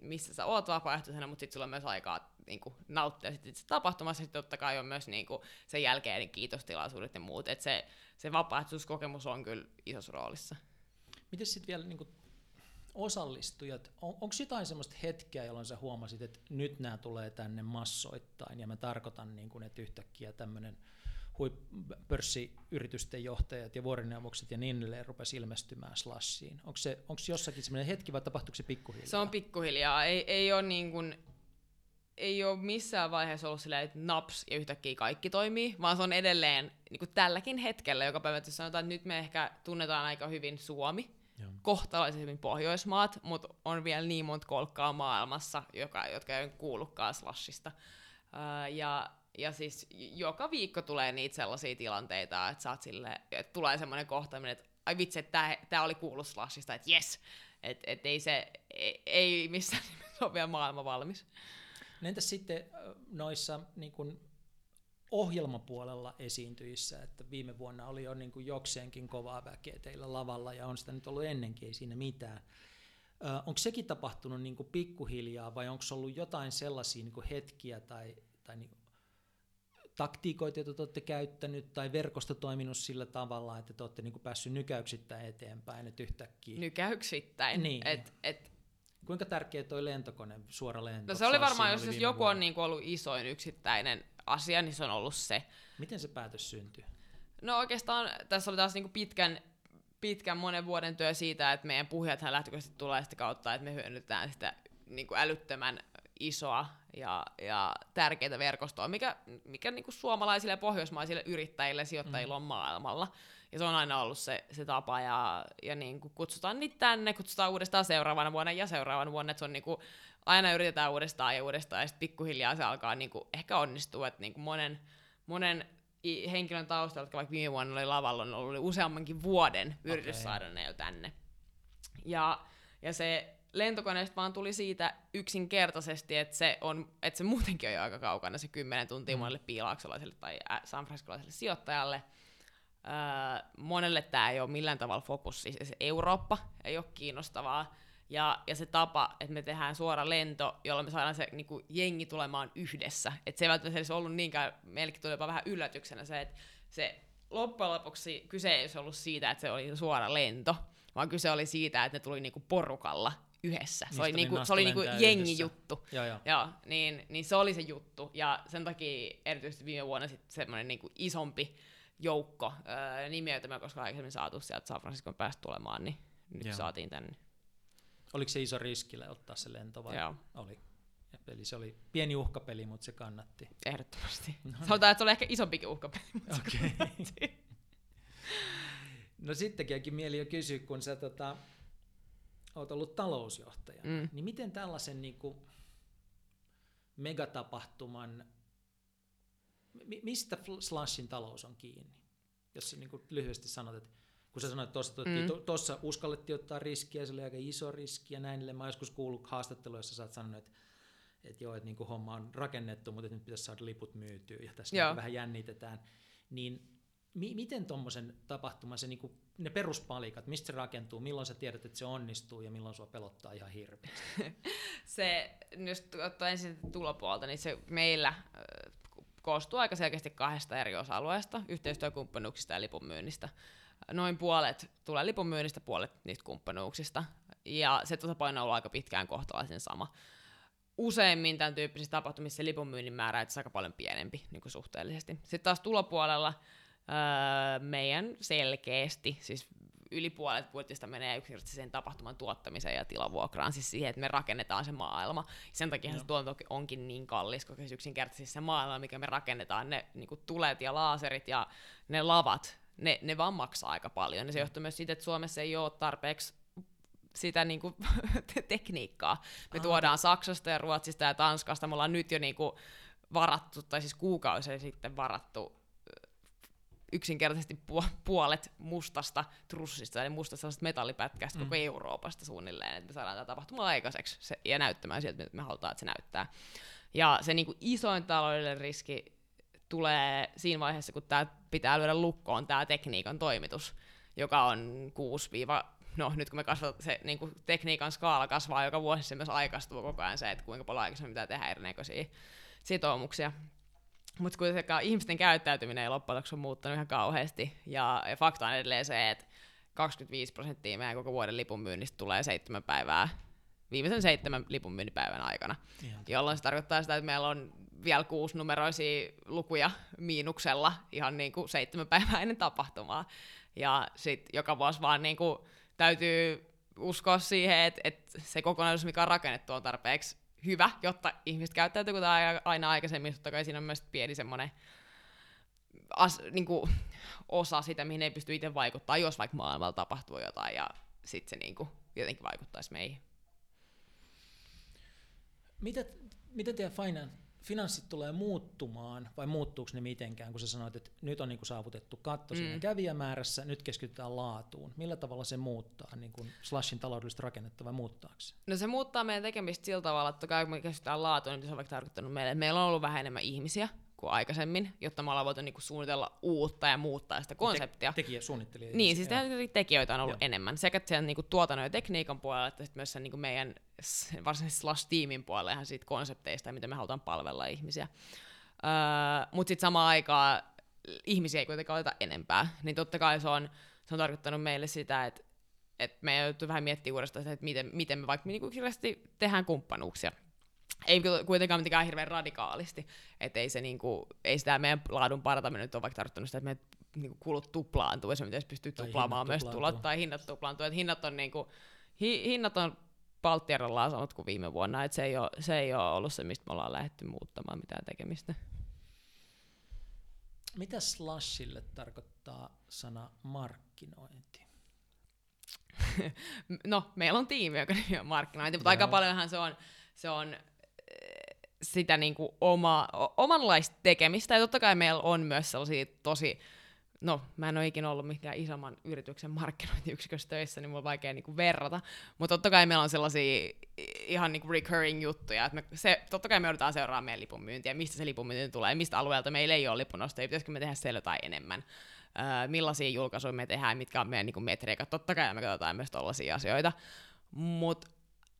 missä sä oot vapaaehtoisena, mutta sitten sulla on myös aikaa niinku nauttia sit itse tapahtumassa, sitten totta kai on myös niinku sen jälkeen niin kiitostilaisuudet ja muut, että se, se vapaaehtoisuuskokemus on kyllä isossa roolissa. Miten sitten vielä niinku osallistujat, on, onko jotain sellaista hetkeä, jolloin sä huomasit, että nyt nämä tulee tänne massoittain, ja mä tarkoitan, niin kun, että yhtäkkiä tämmöinen pörssiyritysten johtajat ja vuorineuvokset ja niin edelleen rupesi ilmestymään slashiin. Onko se onko jossakin sellainen hetki vai tapahtuuko se pikkuhiljaa? Se on pikkuhiljaa. Ei, ei ole niin kuin, ei ole missään vaiheessa ollut silleen, että naps ja yhtäkkiä kaikki toimii, vaan se on edelleen niin kuin tälläkin hetkellä, joka päivä, että sanotaan, että nyt me ehkä tunnetaan aika hyvin Suomi, Joo. kohtalaisen hyvin Pohjoismaat, mutta on vielä niin monta kolkkaa maailmassa, joka, jotka ei kuulukaan slashista. Ää, ja, ja siis joka viikko tulee niitä sellaisia tilanteita, että saat sille, että tulee semmoinen kohtaaminen, että ai vitsi, että tämä oli kuullut slashista, että jes, että et ei se, ei, ei missään nimessä ole vielä maailma valmis. No entäs sitten noissa niin kuin ohjelmapuolella esiintyissä, että viime vuonna oli jo niin kuin jokseenkin kovaa väkeä teillä lavalla ja on sitä nyt ollut ennenkin, ei siinä mitään. Onko sekin tapahtunut niin pikkuhiljaa vai onko ollut jotain sellaisia niin hetkiä tai, tai niin taktiikoita, joita te olette käyttänyt tai verkosto toiminut sillä tavalla, että te olette niin kuin päässyt nykäyksittäin eteenpäin, että yhtäkkiä. Nykäyksittäin. Niin. Et, et, Kuinka tärkeä toi lentokone, suora lento? no se oli varmaan, jos, oli jos joku vuonna? on niinku ollut isoin yksittäinen asia, niin se on ollut se. Miten se päätös syntyi? No oikeastaan tässä oli taas niinku pitkän, pitkän monen vuoden työ siitä, että meidän puhujathan lähtökohtaisesti tulee sitä kautta, että me hyödynnetään sitä niinku älyttömän isoa ja, ja tärkeitä verkostoa, mikä, mikä niinku suomalaisille ja pohjoismaisille yrittäjille ja sijoittajilla on maailmalla. Ja se on aina ollut se, se tapa, ja, ja niin kuin kutsutaan niitä tänne, kutsutaan uudestaan seuraavana vuonna ja seuraavana vuonna, että se on niin kuin, aina yritetään uudestaan ja uudestaan, ja sitten pikkuhiljaa se alkaa niin kuin, ehkä onnistua, että niin kuin monen, monen henkilön taustalla, jotka vaikka viime vuonna oli lavalla, on ollut useammankin vuoden yritys Okei. saada ne jo tänne. Ja, ja se lentokoneesta vaan tuli siitä yksinkertaisesti, että se, on, että se muutenkin on jo aika kaukana, se 10 tuntia Mm. monelle piilaaksolaiselle tai ä- San Franciscolaiselle sijoittajalle. Öö, monelle tämä ei ole millään tavalla fokus, siis se Eurooppa ei ole kiinnostavaa. Ja, ja se tapa, että me tehdään suora lento, jolla me saadaan se niin kuin, jengi tulemaan yhdessä. Että se ei välttämättä edes ollut niinkään, meillekin tuli jopa vähän yllätyksenä se, että se loppujen lopuksi kyse ei olisi ollut siitä, että se oli suora lento, vaan kyse oli siitä, että ne tuli niinku porukalla yhdessä. Niistä Se oli, niinku, se oli niinku lentää jengi yhdessä. juttu. Joo, joo. Joo, niin, niin se oli se juttu. Ja sen takia erityisesti viime vuonna sitten semmoinen niinku isompi joukko öö, nimiä, joita me ei koskaan aikaisemmin saatu sieltä San Franciscon päästä tulemaan, niin nyt Joo. saatiin tänne. Oliko se iso riskille ottaa se lento vai? Joo. Oli. Eli se oli pieni uhkapeli, mutta se kannatti. Ehdottomasti. No. Sanotaan, että se oli ehkä isompikin uhkapeli. mutta se Okei. kannatti. No sittenkin mieli jo kysyä, kun sä tota, oot ollut talousjohtaja, Mm. niin miten tällaisen niin kuin, megatapahtuman, mi- mistä Slashin talous on kiinni? Jos sä niin kuin lyhyesti sanot, että kun sä sanoit, että tuossa Mm. uskallettiin ottaa riskiä, se oli aika iso riski ja näin, edelleen. mä joskus kuullut haastatteluja, jossa sä oot sanonut, että että joo, että niin kuin homma on rakennettu, mutta nyt pitäisi saada liput myytyä ja tässä Joo. niin vähän jännitetään. Niin mi- miten tuommoisen tapahtuman, se, niin kuin, ne peruspalikat, mistä se rakentuu, milloin sä tiedät, että se onnistuu ja milloin sua pelottaa ihan hirveästi? se, jos ottaa ensin tulopuolta, niin se meillä äh, koostuu aika selkeästi kahdesta eri osa-alueesta, yhteistyökumppanuuksista ja lipunmyynnistä. Noin puolet tulee lipunmyynnistä, puolet niistä kumppanuuksista. Ja se tasapaino on ollut aika pitkään kohtalaisen sama. Useimmin tämän tyyppisissä tapahtumissa lipunmyynnin määrä on aika paljon pienempi niin kuin suhteellisesti. Sitten taas tulopuolella öö, meidän selkeästi, siis yli puolet budjetista menee yksinkertaisesti tapahtuman tuottamiseen ja tilavuokraan, siis siihen, että me rakennetaan se maailma. Sen takia Joo. se tuotanto onkin niin kallis, koska siis yksinkertaisesti se maailma, mikä me rakennetaan, ne niin tulet ja laaserit ja ne lavat, ne, ne vaan maksaa aika paljon. Ja se johtuu myös siitä, että Suomessa ei ole tarpeeksi sitä niin kuin, te- tekniikkaa. Me Aa. tuodaan Saksasta ja Ruotsista ja Tanskasta. Me ollaan nyt jo niin kuin varattu, tai siis kuukausia sitten varattu yksinkertaisesti pu- puolet mustasta trussista, eli mustasta sellaisesta metallipätkästä Mm. koko Euroopasta suunnilleen, että me saadaan tämä tapahtuma aikaiseksi se, ja näyttämään sieltä, mitä me halutaan, että se näyttää. Ja se niin kuin isoin taloudellinen riski tulee siinä vaiheessa, kun tämä pitää lyödä lukkoon tämä tekniikan toimitus, joka on 6 No nyt kun me kasvataan, se niin kuin tekniikan skaala kasvaa joka vuosi, se myös aikaistuu koko ajan se, että kuinka paljon aikaisemmin pitää tehdä erinäköisiä sitoumuksia. Mutta kuitenkaan ihmisten käyttäytyminen ei loppujen lopuksi ole muuttanut ihan kauheasti. Ja, ja fakta on edelleen se, että 25 prosenttia meidän koko vuoden lipunmyynnistä tulee seitsemän päivää, viimeisen seitsemän lipunmyynnipäivän aikana. Ihan Jolloin se tarkoittaa sitä, että meillä on vielä kuusinumeroisia lukuja miinuksella ihan niin kuin seitsemän päivää ennen tapahtumaa. Ja sitten joka vuosi vaan niin kuin täytyy uskoa siihen, että, että se kokonaisuus, mikä on rakennettu, on tarpeeksi hyvä, jotta ihmiset käyttäytyy kuten aina aikaisemmin. Totta kai siinä on myös pieni semmoinen as, niin kuin, osa sitä, mihin ei pysty itse vaikuttaa, jos vaikka maailmalla tapahtuu jotain ja sitten se niin kuin, jotenkin vaikuttaisi meihin. Mitä, mitä teidän finan, finanssit tulee muuttumaan, vai muuttuuko ne mitenkään, kun sä sanoit, että nyt on niin kuin saavutettu katto mm. siinä kävijämäärässä, nyt keskitytään laatuun. Millä tavalla se muuttaa niin kuin Slashin taloudellista rakennetta vai muuttaako se? No se muuttaa meidän tekemistä sillä tavalla, että kun me keskitytään laatuun, niin se on vaikka tarkoittanut meille, että meillä on ollut vähän enemmän ihmisiä, kuin aikaisemmin, jotta me ollaan voitu niinku suunnitella uutta ja muuttaa sitä konseptia. Te- tekijä, suunnittelija. Niin, siis tekijöitä on ollut Joo. enemmän, sekä sen niinku tuotannon ja tekniikan puolella, että myös sen niinku meidän varsinaisesti Slash-tiimin puolella ihan siitä konsepteista ja miten me halutaan palvella ihmisiä. Öö, Mutta sitten samaan aikaan ihmisiä ei kuitenkaan oteta enempää, niin totta kai se on, se on tarkoittanut meille sitä, että et me joutuu vähän miettimään uudestaan, että miten, miten me vaikka niinku tehdään kumppanuuksia. Ei kuitenkaan mitenkään hirveän radikaalisti, että ei, se niinku, ei sitä meidän laadun parantaminen nyt ole vaikka tarkoittanut sitä, että meidän niinku kulut tuplaantuu, ja se pitäisi pystyä tuplaamaan myös tulot, tai hinnat tuplaantuu, että hinnat on, niinku, hi, hinnat on Baltiaralla saanut kuin viime vuonna, että se ei, ole, se ei ole ollut se, mistä me ollaan lähdetty muuttamaan mitään tekemistä. Mitä slashille tarkoittaa sana markkinointi? no, meillä on tiimi, joka on markkinointi, mutta Joo. aika paljonhan se on, se on sitä niin kuin oma, omanlaista tekemistä. Ja totta kai meillä on myös sellaisia tosi, no mä en ole ikinä ollut mikään isomman yrityksen markkinointiyksikössä töissä, niin mulla on vaikea niin kuin verrata. Mutta totta kai meillä on sellaisia ihan niin kuin recurring juttuja. Että me, se, totta kai me joudutaan seuraamaan meidän lipunmyyntiä, mistä se lipunmyynti tulee, mistä alueelta meillä ei ole lipunostoja, pitäisikö me tehdä siellä jotain enemmän. Öö, millaisia julkaisuja me tehdään, mitkä on meidän niin kuin metriikat. Totta kai me katsotaan myös tällaisia asioita. Mutta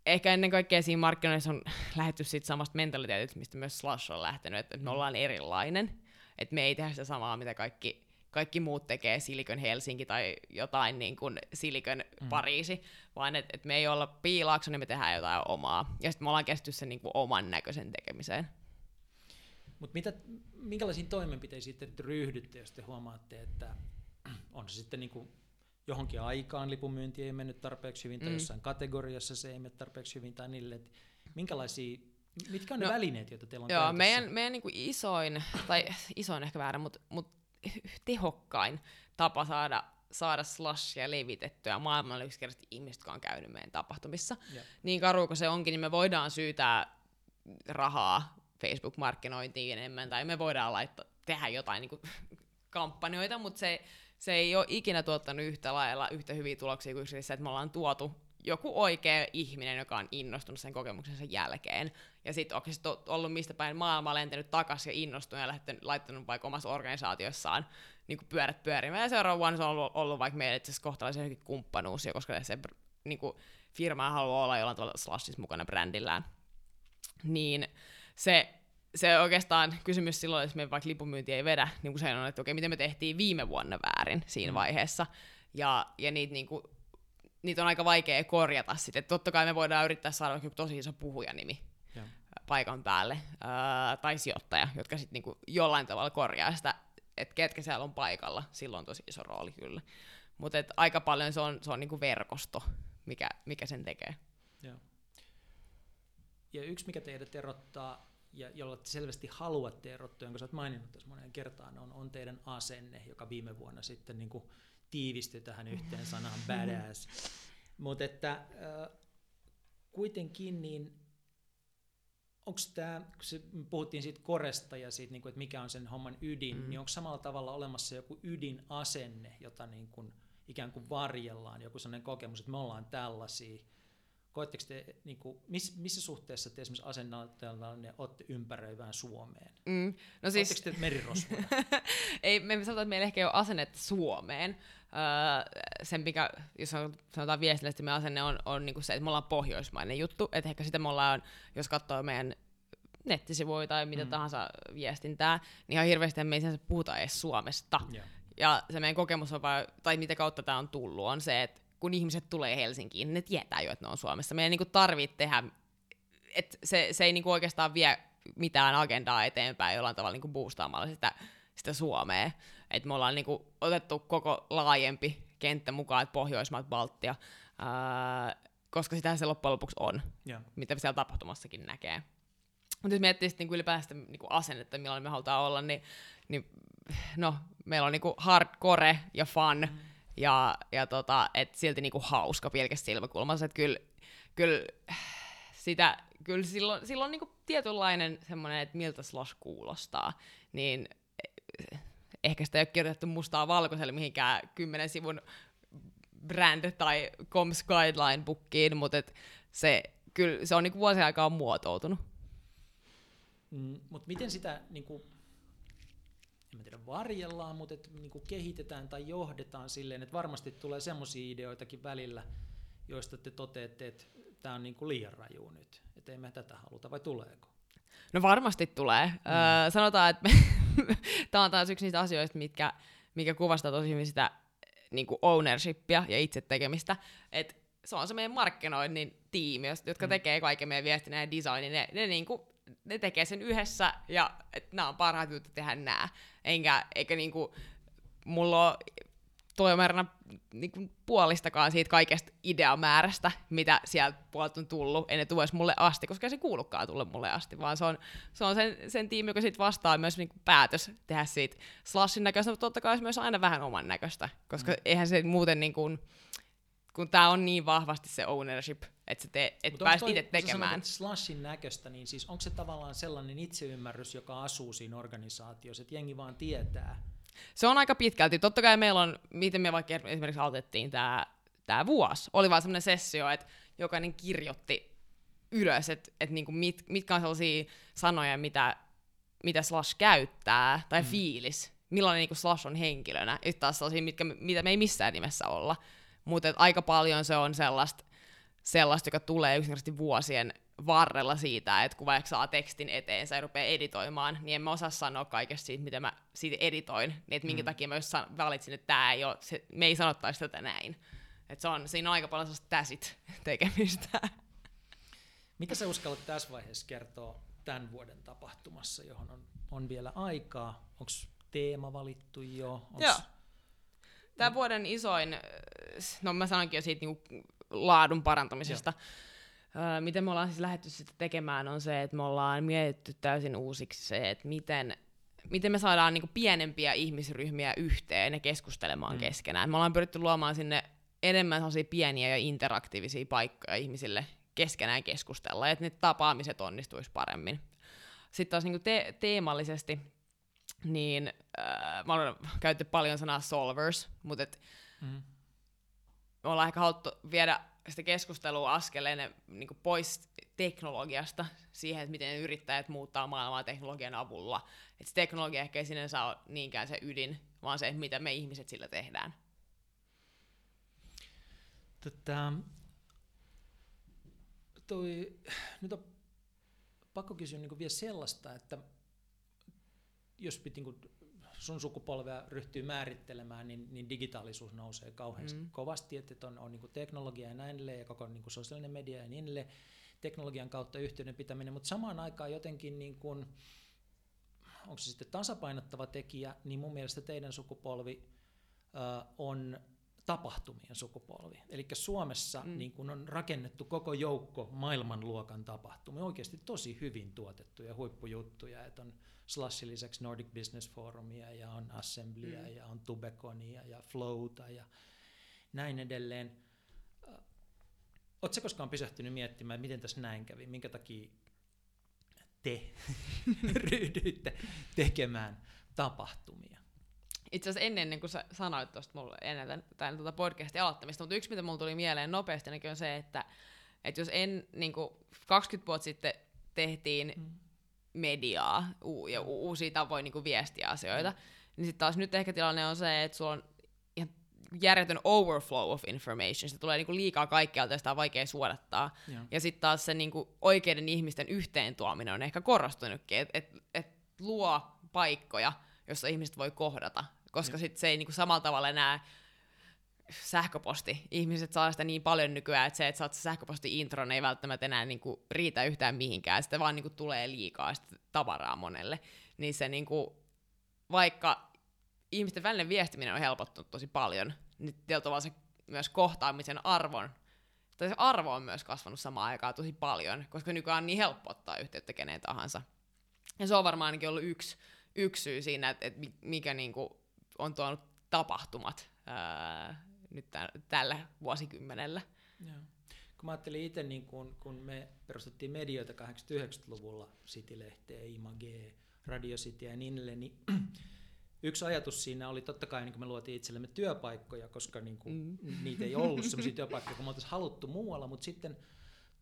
ehkä ennen kaikkea siinä markkinoissa on lähetty siitä samasta mentaliteetistä, mistä myös Slash on lähtenyt, että me ollaan erilainen, että me ei tehdä sitä samaa, mitä kaikki, kaikki muut tekee, Silikon Helsinki tai jotain niin kuin Silikon mm. Pariisi, vaan että et me ei olla piilaakso, niin me tehdään jotain omaa. Ja sitten me ollaan kesty sen niin kuin oman näköisen tekemiseen. Mutta minkälaisiin toimenpiteisiin te ryhdytte, jos te huomaatte, että on se sitten niin kuin johonkin aikaan lipunmyynti ei mennyt tarpeeksi hyvin, tai mm. jossain kategoriassa se ei mene tarpeeksi hyvin, tai niille, että minkälaisia, mitkä on no, ne välineet, joita teillä on Joo, käytössä? meidän, meidän niin kuin isoin, tai isoin ehkä väärä, mutta, mutta tehokkain tapa saada saada slashia levitettyä maailmalle yksinkertaisesti ihmiset, jotka on käynyt meidän tapahtumissa. Ja. Niin karu kuin se onkin, niin me voidaan syytää rahaa Facebook-markkinointiin enemmän, tai me voidaan laittaa, tehdä jotain niin kuin, kampanjoita, mutta se, se ei ole ikinä tuottanut yhtä lailla yhtä hyviä tuloksia kuin se, että me ollaan tuotu joku oikea ihminen, joka on innostunut sen kokemuksensa jälkeen. Ja sitten onko se ollut mistä päin maailmaa lentänyt takaisin ja innostunut ja lähtenyt, laittanut vaikka omassa organisaatiossaan niin kuin pyörät pyörimään. Ja seuraava vuonna se on ollut, ollut vaikka meille itse asiassa kohtalaisen kumppanuus, koska se niin kuin, firma haluaa olla jollain tavalla Slashissa mukana brändillään. Niin se se oikeastaan kysymys silloin, jos me vaikka lipumyynti ei vedä, niin kuin se on, että okei, miten me tehtiin viime vuonna väärin siinä mm. vaiheessa. Ja, ja niitä, niin kuin, niitä on aika vaikea korjata sitten. Totta kai me voidaan yrittää saada joku tosi iso puhujanimi ja. paikan päälle, ää, tai sijoittaja, jotka sitten niin jollain tavalla korjaa sitä, että ketkä siellä on paikalla. Silloin on tosi iso rooli kyllä. Mutta aika paljon se on, se on niin kuin verkosto, mikä, mikä sen tekee. Ja. Ja yksi, mikä teidät erottaa ja jolla te selvästi haluatte erottua, jonka sä oot maininnut tässä moneen kertaan, on, on teidän asenne, joka viime vuonna sitten niin kuin tiivistyi tähän yhteen sanaan badass. Mutta että äh, kuitenkin niin onko tämä, kun se, puhuttiin siitä koresta ja siitä, niin kuin, että mikä on sen homman ydin, mm. niin onko samalla tavalla olemassa joku ydinasenne, jota niin kuin, ikään kuin varjellaan, joku sellainen kokemus, että me ollaan tällaisia, koetteko te, niin kuin, miss, missä suhteessa te esimerkiksi asennaltanne olette ympäröivään Suomeen? Mm, no siis... te merirosvoja? ei, me sanotaan, että meillä ehkä ei ole asennetta Suomeen. Öö, sen, mikä, jos sanotaan viestillisesti, meidän asenne on, on niin kuin se, että me ollaan pohjoismainen juttu. Että ehkä sitä me ollaan, jos katsoo meidän nettisivuja tai mitä mm. tahansa viestintää, niin ihan hirveästi me ei puhuta edes Suomesta. Yeah. Ja se meidän kokemus on vai, tai mitä kautta tämä on tullut, on se, että kun ihmiset tulee Helsinkiin, ne tietää jo, että ne on Suomessa. Meidän niinku tarvitsee tehdä, että se, se ei niinku oikeastaan vie mitään agendaa eteenpäin jollain tavalla niinku boostaamalla sitä, sitä Suomea. Et me ollaan niinku otettu koko laajempi kenttä mukaan, että Pohjoismaat, Baltia, ää, koska sitä se loppujen lopuksi on, Joo. mitä siellä tapahtumassakin näkee. Mutta jos miettii sitten niinku ylipäätään sitä niinku asennetta, millainen me halutaan olla, niin, niin no, meillä on niinku hardcore ja fun, mm. Ja, ja tota, et silti niinku hauska pilkästä silmäkulmassa. Että kyllä, kyllä sitä, kyllä silloin, silloin niinku tietynlainen semmoinen, että miltä Slosh kuulostaa, niin eh, ehkä sitä ei ole kirjoitettu mustaa valkoiselle mihinkään kymmenen sivun brand- tai comms guideline bookiin, mutta et se, kyllä, se on niinku vuosien aikaa muotoutunut. Mm, mutta miten sitä, niin kuin, en tiedä varjellaan, mutta et, niin kuin kehitetään tai johdetaan silleen, että varmasti tulee semmoisia ideoitakin välillä, joista te toteatte, että tämä on niin kuin liian raju nyt, että ei me tätä haluta, vai tuleeko? No varmasti tulee. Mm. Öö, sanotaan, että tämä on taas yksi niistä asioista, mitkä, mikä kuvastaa tosi hyvin sitä niin kuin ownershipia ja itse tekemistä. Et se on se meidän markkinoinnin tiimi, jotka mm. tekee kaiken meidän viestinnän ja designin. Ne, ne, niin kuin, ne tekee sen yhdessä ja nämä on parhaat jutut tehdä nämä. Enkä, eikä niin kuin, mulla ole toimerina niin kuin puolistakaan siitä kaikesta ideamäärästä, mitä sieltä puolelta on tullut, ei ne tule mulle asti, koska se kuulukaan tulle mulle asti, vaan se on, se on sen, sen tiimi, joka sitten vastaa myös niin kuin päätös tehdä siitä slashin näköistä, mutta totta kai myös aina vähän oman näköistä, koska mm. eihän se muuten niin kuin, kun tämä on niin vahvasti se ownership, että sä te, et pääsit itse tekemään. Kun slashin näköistä, niin siis onko se tavallaan sellainen itseymmärrys, joka asuu siinä organisaatiossa, että jengi vaan tietää, se on aika pitkälti. Totta kai meillä on, miten me vaikka esimerkiksi aloitettiin tämä tää vuosi, oli vaan semmoinen sessio, että jokainen kirjoitti ylös, että et niinku mit, mitkä on sellaisia sanoja, mitä, mitä Slash käyttää, tai mm. fiilis, millainen niinku Slash on henkilönä, ja taas sellaisia, mitkä, mitä me ei missään nimessä olla. Mutta aika paljon se on sellaista, sellaista, joka tulee yksinkertaisesti vuosien varrella siitä, että kun vaikka saa tekstin eteen ja rupeaa editoimaan, niin en mä osaa sanoa kaikesta siitä, mitä mä siitä editoin, niin että minkä mm. takia mä valitsin, että tää ei ole, se, me ei sanottaisi tätä näin. Et se on, siinä on aika paljon sellaista täsit tekemistä. Mitä sä uskallat tässä vaiheessa kertoa tämän vuoden tapahtumassa, johon on, on vielä aikaa? Onko teema valittu jo? Onks... Joo. Tämän vuoden isoin, no mä sanoinkin jo siitä niinku laadun parantamisesta, Joo Öö, miten me ollaan siis lähdetty sitä tekemään on se, että me ollaan mietitty täysin uusiksi se, että miten, miten me saadaan niinku pienempiä ihmisryhmiä yhteen ja keskustelemaan mm. keskenään. Me ollaan pyritty luomaan sinne enemmän pieniä ja interaktiivisia paikkoja ihmisille keskenään keskustella, että ne tapaamiset onnistuisi paremmin. Sitten taas niinku te- teemallisesti, niin äh, mä olen käytetty paljon sanaa solvers, mutta et, mm. Me ollaan ehkä haluttu viedä sitä keskustelua askeleen niin pois teknologiasta siihen, että miten yrittäjät muuttaa maailmaa teknologian avulla. Et se teknologia ehkä ei sinänsä ole niinkään se ydin, vaan se, mitä me ihmiset sillä tehdään. Tätä, toi, nyt on pakko kysyä niin vielä sellaista, että jos niin sun sukupolvea ryhtyy määrittelemään, niin, niin digitaalisuus nousee kauheasti mm. kovasti, että on, on niin teknologia ja näin ja koko niin sosiaalinen media ja niin edelleen, teknologian kautta yhteyden pitäminen, mutta samaan aikaan jotenkin, niin kuin, onko se sitten tasapainottava tekijä, niin mun mielestä teidän sukupolvi äh, on tapahtumien sukupolvi. Eli Suomessa mm. niin kun on rakennettu koko joukko maailmanluokan tapahtumia, oikeasti tosi hyvin tuotettuja huippujuttuja, että on Slashin lisäksi Nordic Business Forumia ja on Assemblya mm. ja on Tubeconia ja Flowta ja näin edelleen. Oletko koskaan pysähtynyt miettimään, miten tässä näin kävi, minkä takia te ryhdyitte tekemään tapahtumia? Itse asiassa ennen, ennen kuin sä sanoit tuosta mulle ennen tämän, tämän tuota podcastin aloittamista, mutta yksi, mitä mulle tuli mieleen nopeasti on se, että, että jos en, niin kuin 20 vuotta sitten tehtiin mm mediaa u- ja u- uusia tapoja niin kuin viestiä asioita. Mm. Niin sitten taas nyt ehkä tilanne on se, että sulla on ihan järjetön overflow of information. Se tulee niinku liikaa kaikkialta ja sitä on vaikea suodattaa. Ja, ja sitten taas se niinku oikeiden ihmisten yhteen tuominen on ehkä korostunutkin, että et, et luo paikkoja, jossa ihmiset voi kohdata. Koska sitten se ei niinku samalla tavalla enää sähköposti. Ihmiset saa sitä niin paljon nykyään, että se, että saat sähköposti-intron ei välttämättä enää niinku riitä yhtään mihinkään. Sitä vaan niinku tulee liikaa sitä tavaraa monelle. Niin se niinku, vaikka ihmisten välinen viestiminen on helpottunut tosi paljon, niin tietyllä se myös kohtaamisen arvon, tai se arvo on myös kasvanut samaan aikaan tosi paljon, koska nykyään on niin helppo ottaa yhteyttä keneen tahansa. Ja se on varmaan ainakin ollut yksi, yksi syy siinä, että, että mikä niinku on tuonut tapahtumat ää, nyt tämän, tällä vuosikymmenellä. Joo. Kun mä ajattelin itse, niin kun, kun me perustettiin medioita 89-luvulla, City-lehteä, Image, Radio City ja niin edelleen, niin yksi ajatus siinä oli totta kai, niin kun me luotiin itsellemme työpaikkoja, koska niin kuin, mm. niitä ei ollut sellaisia työpaikkoja, kun me oltaisiin haluttu muualla, mutta sitten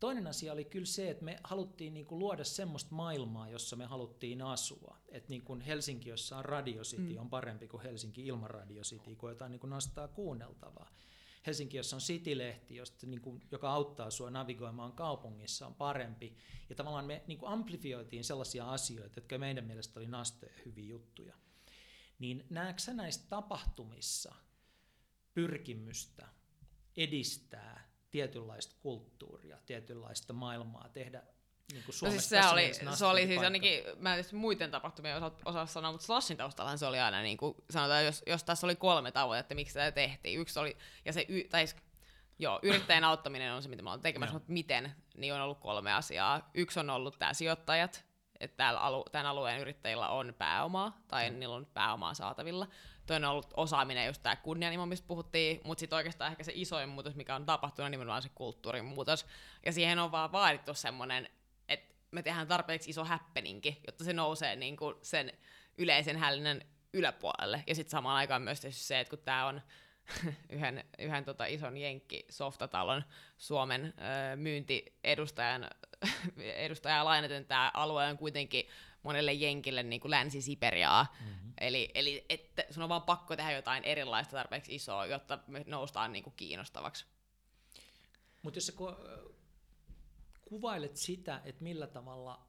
Toinen asia oli kyllä se, että me haluttiin niin kuin luoda semmoista maailmaa, jossa me haluttiin asua. Että niin kuin Helsinki, jossa on Radio City, mm. on parempi kuin Helsinki ilman Radio City, kun jotain niin kuin nastaa kuunneltavaa. Helsinki, jossa on City-lehti, josta, niin kuin, joka auttaa sinua navigoimaan kaupungissa, on parempi. Ja tavallaan me niin kuin amplifioitiin sellaisia asioita, jotka meidän mielestä oli nastoja hyviä juttuja. Niin näetkö näistä tapahtumissa pyrkimystä edistää tietynlaista kulttuuria, tietynlaista maailmaa tehdä niin kuin no siis se oli, se oli siis ainakin, mä en muiden tapahtumien osaa, osaa sanoa, mutta Slashin taustallahan se oli aina, niin kuin, sanotaan, jos, jos tässä oli kolme tavoitetta, miksi tätä tehtiin. Yksi oli, ja se, y, tai joo, yrittäjän auttaminen on se, mitä mä olen tekemässä, mutta miten, niin on ollut kolme asiaa. Yksi on ollut tämä sijoittajat, että täällä alu, tämän alueen yrittäjillä on pääomaa, tai mm. niillä on pääomaa saatavilla. Toinen on ollut osaaminen, just tämä kunnianhimo, mistä puhuttiin, mutta sitten oikeastaan ehkä se isoin muutos, mikä on tapahtunut, on nimenomaan se kulttuurin muutos. Ja siihen on vaan vaadittu semmoinen, että me tehdään tarpeeksi iso happeningi, jotta se nousee niin kuin sen yleisen hällinen yläpuolelle. Ja sitten samaan aikaan myös se, että kun tämä on yhden, yhden tota ison jenkki softatalon Suomen ö, myyntiedustajan edustajaa lainaten tämä alue on kuitenkin monelle jenkille niin kuin Länsi-Siperiaa. Mm-hmm. Eli, eli että sun on vaan pakko tehdä jotain erilaista tarpeeksi isoa, jotta me noustaan niin kuin kiinnostavaksi. Mutta jos sä ku- kuvailet sitä, että millä tavalla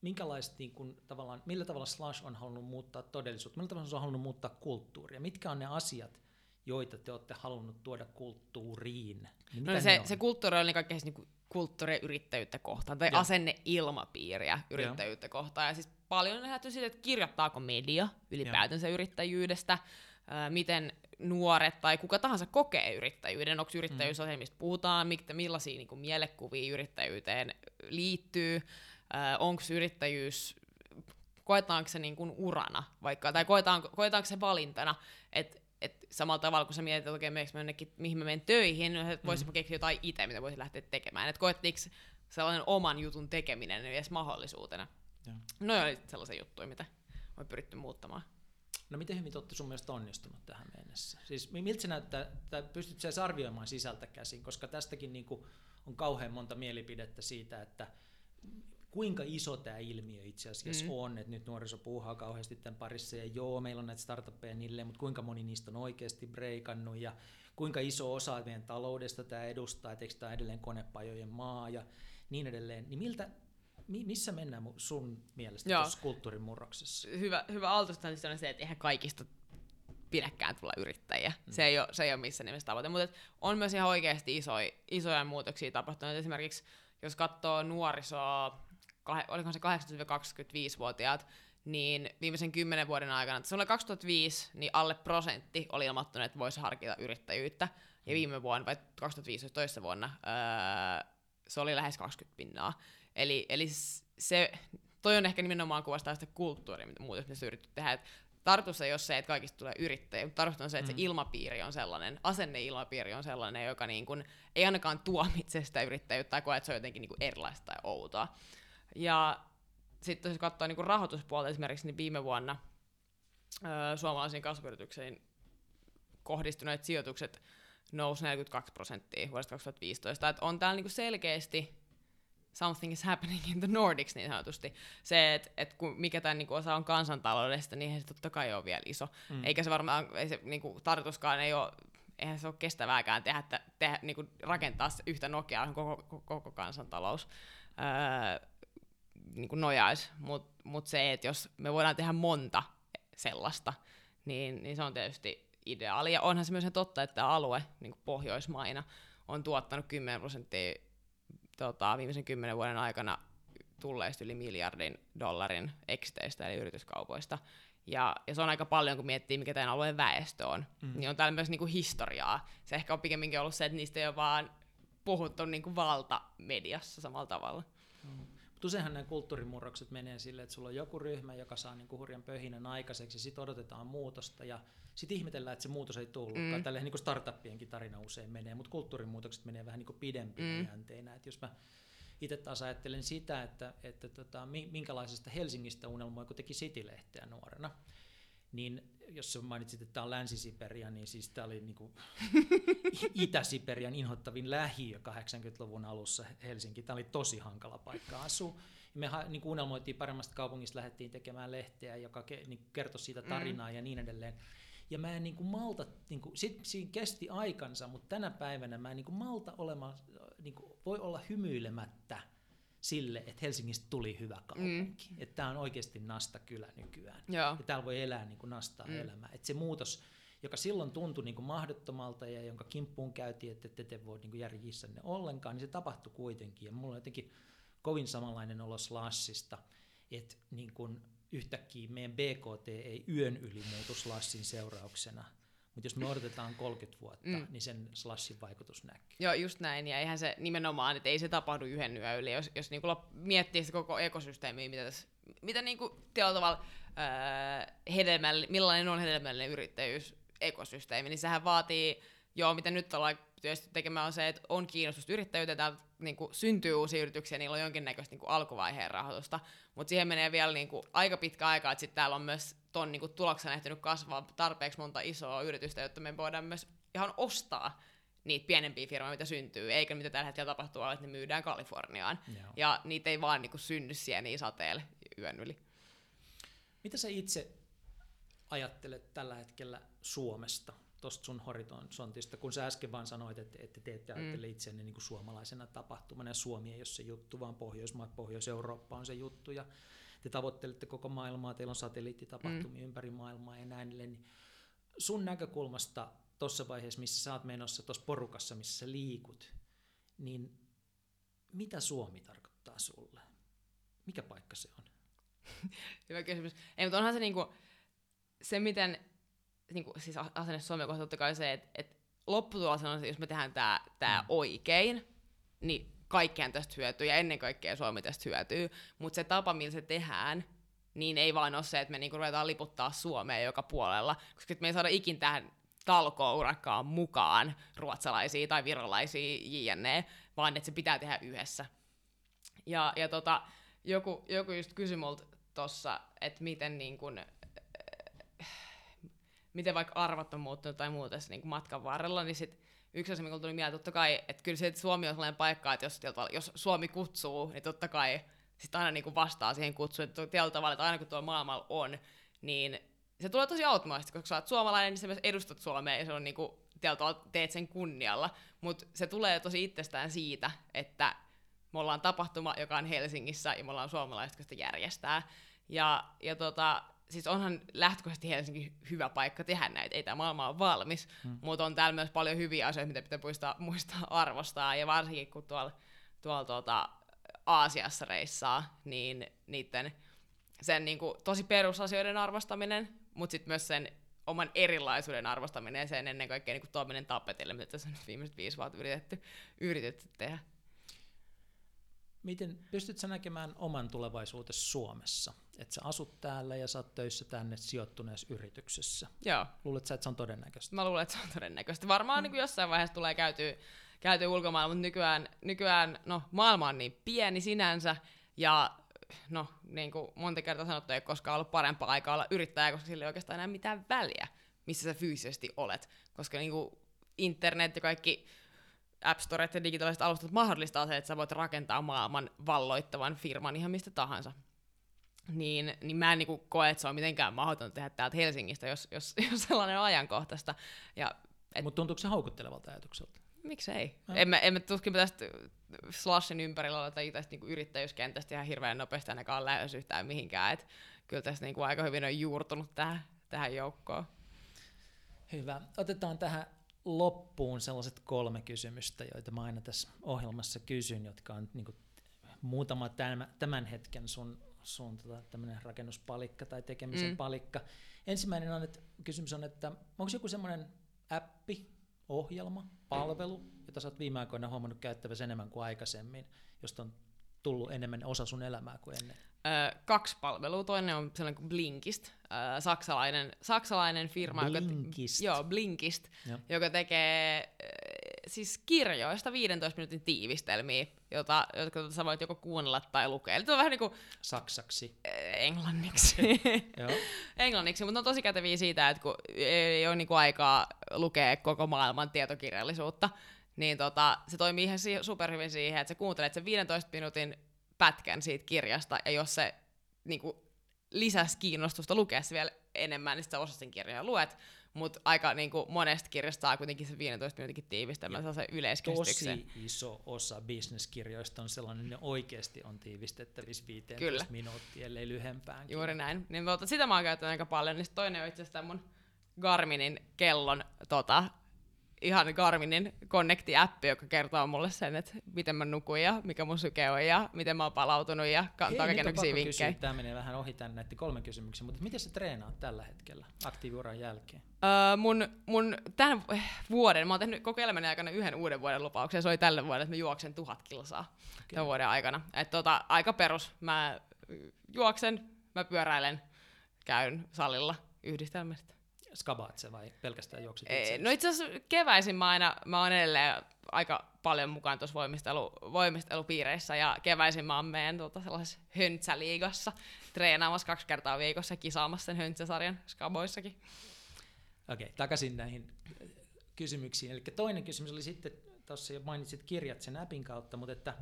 minkälaista niin kun, tavallaan, millä tavalla Slash on halunnut muuttaa todellisuutta, millä tavalla se on halunnut muuttaa kulttuuria, mitkä on ne asiat, joita te olette halunnut tuoda kulttuuriin? Niin no se, se kulttuuri on niin kaikkea siis niin kulttuuria yrittäjyyttä kohtaan, tai asenne ilmapiiriä yrittäjyyttä Joo. kohtaan. Ja siis paljon on lähdetty siitä, että kirjoittaako media ylipäätänsä Joo. yrittäjyydestä, miten nuoret tai kuka tahansa kokee yrittäjyyden, onko yrittäjyys mm. mistä puhutaan, millaisia niin kuin, mielekuvia yrittäjyyteen liittyy, onko yrittäjyys, koetaanko se niin kuin urana vaikka, tai koetaanko, koetaanko se valintana, että et samalla tavalla, kun sä mietit, että okei, okay, jonnekin, mihin mä menen töihin, että mm. voisin keksiä jotain itse, mitä voisin lähteä tekemään. Että koettiinko sellainen oman jutun tekeminen edes mahdollisuutena? Ja. No oli sellaisia juttuja, mitä on pyritty muuttamaan. No miten hyvin olette sun mielestä onnistunut tähän mennessä? Siis miltä se näyttää, tai pystyt sä arvioimaan sisältä käsin, koska tästäkin niin kuin on kauhean monta mielipidettä siitä, että kuinka iso tämä ilmiö itse asiassa mm. on, että nyt nuoriso puuhaa kauheasti tämän parissa, ja joo, meillä on näitä startuppeja niille, mutta kuinka moni niistä on oikeasti breikannut, ja kuinka iso osa meidän taloudesta tämä edustaa, että eikö tämä edelleen konepajojen maa, ja niin edelleen, niin miltä, missä mennään sun mielestä Joo. tuossa kulttuurin murroksessa? Hyvä, hyvä aaltosta on se, että eihän kaikista pidäkään tulla yrittäjiä. Mm. Se, ei ole, se ei ole missään nimessä tavoite, mutta on myös ihan oikeasti isoja, isoja muutoksia tapahtunut. Esimerkiksi jos katsoo nuorisoa oliko se 18-25-vuotiaat, niin viimeisen kymmenen vuoden aikana, että se oli 2005, niin alle prosentti oli ilmoittanut, että voisi harkita yrittäjyyttä. Ja mm. viime vuonna, vai 2015 toisessa vuonna, öö, se oli lähes 20 pinnaa. Eli, eli se, toi on ehkä nimenomaan kuvastaa sitä kulttuuria, mitä muuta me yritetty tehdä. Et tartus ei ole se, että kaikista tulee yrittäjiä, mutta tartus on se, että mm. se ilmapiiri on sellainen, asenneilmapiiri on sellainen, joka niin kun, ei ainakaan tuomitse sitä yrittäjyyttä tai koe, että se on jotenkin niin erilaista tai outoa. Ja sitten jos katsoo niin rahoituspuolta esimerkiksi, niin viime vuonna öö, suomalaisiin kasvuyrityksiin kohdistuneet sijoitukset nousi 42 prosenttia vuodesta 2015. Et on täällä niinku selkeästi something is happening in the Nordics niin sanotusti. Se, että et mikä tämä niinku osa on kansantaloudesta, niin se totta kai ole vielä iso. Mm. Eikä se varmaan, ei se niinku, tarkoituskaan ei ole, eihän se ole kestävääkään tehdä, tehdä niinku, rakentaa yhtä Nokiaa koko, koko, koko kansantalous. Öö, niin kuin nojaisi, mutta mut se, että jos me voidaan tehdä monta sellaista, niin, niin se on tietysti ideaali. Ja onhan se myös totta, että tämä alue niin Pohjoismaina on tuottanut 10 prosenttia tota, viimeisen kymmenen vuoden aikana tulleista yli miljardin dollarin eksiteistä eli yrityskaupoista. Ja, ja se on aika paljon, kun miettii, mikä tämän alueen väestö on. Mm. Niin on täällä myös niinku historiaa. Se ehkä on pikemminkin ollut se, että niistä ei ole vaan puhuttu niinku valtamediassa samalla tavalla. Mutta useinhan nämä kulttuurimurrokset menee silleen, että sulla on joku ryhmä, joka saa niinku hurjan pöhinän aikaiseksi, sitten odotetaan muutosta, ja sitten ihmetellään, että se muutos ei tullutkaan. Mm. Tälleen niin startuppienkin tarina usein menee, mutta kulttuurimuutokset menee vähän niin pidempinä mm. jänteinä. Et jos mä itse taas ajattelen sitä, että, että tota, minkälaisesta Helsingistä unelmoi, kun teki City-lehteä nuorena, niin jos mainitsit, että tämä on Länsi-Siperia, niin siis tämä oli niin kuin Itä-Siperian inhottavin lähiö 80-luvun alussa Helsinki. Tämä oli tosi hankala paikka asua. Me niin kuin unelmoitiin paremmasta kaupungista, lähdettiin tekemään lehteä, joka niin kertoi siitä tarinaa mm. ja niin edelleen. Ja mä en niin kuin malta, niin kuin, sit siinä kesti aikansa, mutta tänä päivänä mä en niin kuin malta olemaan, niin kuin, voi olla hymyilemättä sille, että Helsingistä tuli hyvä kaupunki. Mm. Että tämä on oikeasti nasta kylä nykyään. Joo. Ja täällä voi elää niin kuin nastaa mm. elämää. Että se muutos, joka silloin tuntui niin kuin mahdottomalta ja jonka kimppuun käytiin, että te ette voi niin järjissä ne ollenkaan, niin se tapahtui kuitenkin. Ja mulla on jotenkin kovin samanlainen olo Slashista, että niin kuin yhtäkkiä meidän BKT ei yön yli muutu slassin seurauksena. Mutta jos me odotetaan 30 vuotta, mm. niin sen slashin vaikutus näkyy. Joo, just näin. Ja eihän se nimenomaan, että ei se tapahdu yhden yön yli. Jos, jos niinku miettii sitä koko ekosysteemiä, mitä, tässä, mitä niinku tavalla hedelmällinen, millainen on hedelmällinen yrittäjyys ekosysteemi, niin sehän vaatii, joo, mitä nyt ollaan työstä tekemään on se, että on kiinnostusta yrittäjyyteen, täällä niin kuin, syntyy uusia yrityksiä, niillä on jonkinnäköistä niin kuin, alkuvaiheen rahoitusta, mutta siihen menee vielä niin kuin, aika pitkä aika, että sitten täällä on myös ton niin kuin, tuloksena ehtinyt kasvaa tarpeeksi monta isoa yritystä, jotta me voidaan myös ihan ostaa niitä pienempiä firmoja, mitä syntyy, eikä mitä tällä hetkellä tapahtuu, että ne myydään Kaliforniaan. Joo. Ja niitä ei vaan niin kuin, synny siellä niin sateella yön yli. Mitä sä itse ajattelet tällä hetkellä Suomesta? tuosta sun horisontista, kun sä äsken vaan sanoit, että, että te ette mm. ajattele itseänne niin kuin suomalaisena tapahtumana, ja Suomi ei ole se juttu, vaan Pohjoismaat, Pohjois-Eurooppa on se juttu, ja te tavoittelette koko maailmaa, teillä on satelliittitapahtumia mm. ympäri maailmaa ja näin, niin sun näkökulmasta tuossa vaiheessa, missä sä oot menossa tuossa porukassa, missä sä liikut, niin mitä Suomi tarkoittaa sulle? Mikä paikka se on? Hyvä kysymys. Ei, mutta onhan se niinku, se, miten niin kuin, siis asenne Suomea kohtaan totta kai se, että, että lopputulos on se, jos me tehdään tämä tää mm. oikein, niin kaikkien tästä hyötyy ja ennen kaikkea Suomi tästä hyötyy, mutta se tapa, millä se tehdään, niin ei vaan ole se, että me niinku ruvetaan liputtaa Suomeen joka puolella, koska me ei saada ikin tähän talkourakkaan mukaan ruotsalaisia tai virolaisia jne, vaan että se pitää tehdä yhdessä. Ja, ja tota, joku, joku just kysyi multa tossa, että miten niin kun, miten vaikka arvat on muuttunut tai muuta tässä niin matkan varrella, niin sit yksi asia, mikä tuli mieleen, totta kai, että kyllä se, että Suomi on sellainen paikka, että jos, jos Suomi kutsuu, niin totta kai sitten aina niin kuin vastaa siihen kutsuun, että tietyllä tavalla, että aina kun tuolla maailmalla on, niin se tulee tosi automaattisesti, koska sä oot suomalainen, niin sä myös edustat Suomea ja se on niin kuin, tavalla teet sen kunnialla, mutta se tulee tosi itsestään siitä, että me ollaan tapahtuma, joka on Helsingissä ja me ollaan suomalaiset, jotka sitä järjestää. Ja, ja tota, siis onhan lähtökohtaisesti Helsinki hyvä paikka tehdä näitä, ei tämä maailma ole valmis, hmm. mutta on täällä myös paljon hyviä asioita, mitä pitää muistaa, muistaa arvostaa, ja varsinkin kun tuolla, tuolla tuota, Aasiassa reissaa, niin niiden sen niin kuin, tosi perusasioiden arvostaminen, mutta sitten myös sen oman erilaisuuden arvostaminen ja sen ennen kaikkea niin tuominen tapetille, mitä tässä on nyt viimeiset viisi vuotta yritetty, yritetty tehdä. Miten pystyt sä näkemään oman tulevaisuutesi Suomessa? Että sä asut täällä ja sä oot töissä tänne sijoittuneessa yrityksessä. Joo. Luulet sä, että se on todennäköistä? Mä luulen, että se on todennäköistä. Varmaan mm. niin kuin jossain vaiheessa tulee käytyä, käytyä ulkomailla, mutta nykyään, nykyään no, maailma on niin pieni sinänsä, ja no, niin kuin monta kertaa sanottu, ei koskaan ollut parempaa aikaa olla yrittäjä, koska sillä ei oikeastaan enää mitään väliä, missä sä fyysisesti olet. Koska niin kuin internet ja kaikki App Storet ja digitaaliset alustat mahdollistaa se, että sä voit rakentaa maailman valloittavan firman ihan mistä tahansa. Niin, niin mä en niin koe, että se on mitenkään mahdotonta tehdä täältä Helsingistä, jos, jos, jos sellainen on ajankohtaista. Ja, et... Mutta tuntuuko se houkuttelevalta ajatukselta? Miksei? No. Emme, emme tuskin tästä Slashin ympärillä tai tästä niin yrittäjyyskentästä ihan hirveän nopeasti ainakaan lähes yhtään mihinkään. Et kyllä tästä niin aika hyvin on juurtunut tähän, tähän joukkoon. Hyvä. Otetaan tähän loppuun sellaiset kolme kysymystä, joita mä aina tässä ohjelmassa kysyn, jotka on niin kuin, muutama tämän hetken sun, sun tota, rakennuspalikka tai tekemisen mm. palikka. Ensimmäinen on, että kysymys on, että onko joku semmoinen appi, ohjelma, palvelu, jota sä oot viime aikoina huomannut käyttäväsi enemmän kuin aikaisemmin, josta on tullut enemmän osa sun elämää kuin ennen? Öö, kaksi palvelua. Toinen on sellainen kuin Blinkist, öö, saksalainen, saksalainen firma, Blinkist. Joka, joo, Blinkist, jo. joka tekee siis kirjoista 15 minuutin tiivistelmiä, jota, jotka sä voit joko kuunnella tai lukea. Eli on vähän niin kuin... Saksaksi. Englanniksi. englanniksi, mutta on tosi käteviä siitä, että kun ei ole niin kuin aikaa lukea koko maailman tietokirjallisuutta, niin tota, se toimii ihan superhyvin siihen, että sä kuuntelet sen 15 minuutin pätkän siitä kirjasta, ja jos se niin kuin, lisäsi kiinnostusta lukea se vielä enemmän, niin sitten sä osat sen kirjan ja luet, mutta aika niin kuin, monesta kirjasta saa kuitenkin se 15 minuutin tiivistelmä, se yleiskäsityksen. Tosi iso osa bisneskirjoista on sellainen, ne oikeasti on tiivistettävissä 15 Kyllä. minuuttia, ellei lyhempään. Juuri näin. Niin, mutta sitä mä oon käyttänyt aika paljon, niin toinen on itse asiassa mun Garminin kellon tota, ihan Garminin Connecti-appi, joka kertoo mulle sen, että miten mä nukun ja mikä mun syke on ja miten mä oon palautunut ja kantaa kaikenlaisia vinkkejä. Tämä menee vähän ohi tänne näiden kolmen kysymyksen, mutta miten sä treenaat tällä hetkellä aktiiviuran jälkeen? Öö, mun, mun tämän vuoden, mä oon tehnyt koko elämäni aikana yhden uuden vuoden lupauksen, se oli tälle vuodelle, että mä juoksen tuhat kilsaa okay. tämän vuoden aikana. Et tota, aika perus, mä juoksen, mä pyöräilen, käyn salilla yhdistelmästä skabaat se vai pelkästään juoksit itse? No itse asiassa keväisin mä aina, mä oon edelleen aika paljon mukaan tuossa voimistelu, voimistelupiireissä ja keväisin mä oon meidän tuota, sellaisessa höntsäliigassa treenaamassa kaksi kertaa viikossa kisaamassa sen höntsäsarjan skaboissakin. Okei, okay, takaisin näihin kysymyksiin. Eli toinen kysymys oli sitten, tuossa jo mainitsit kirjat sen appin kautta, mutta että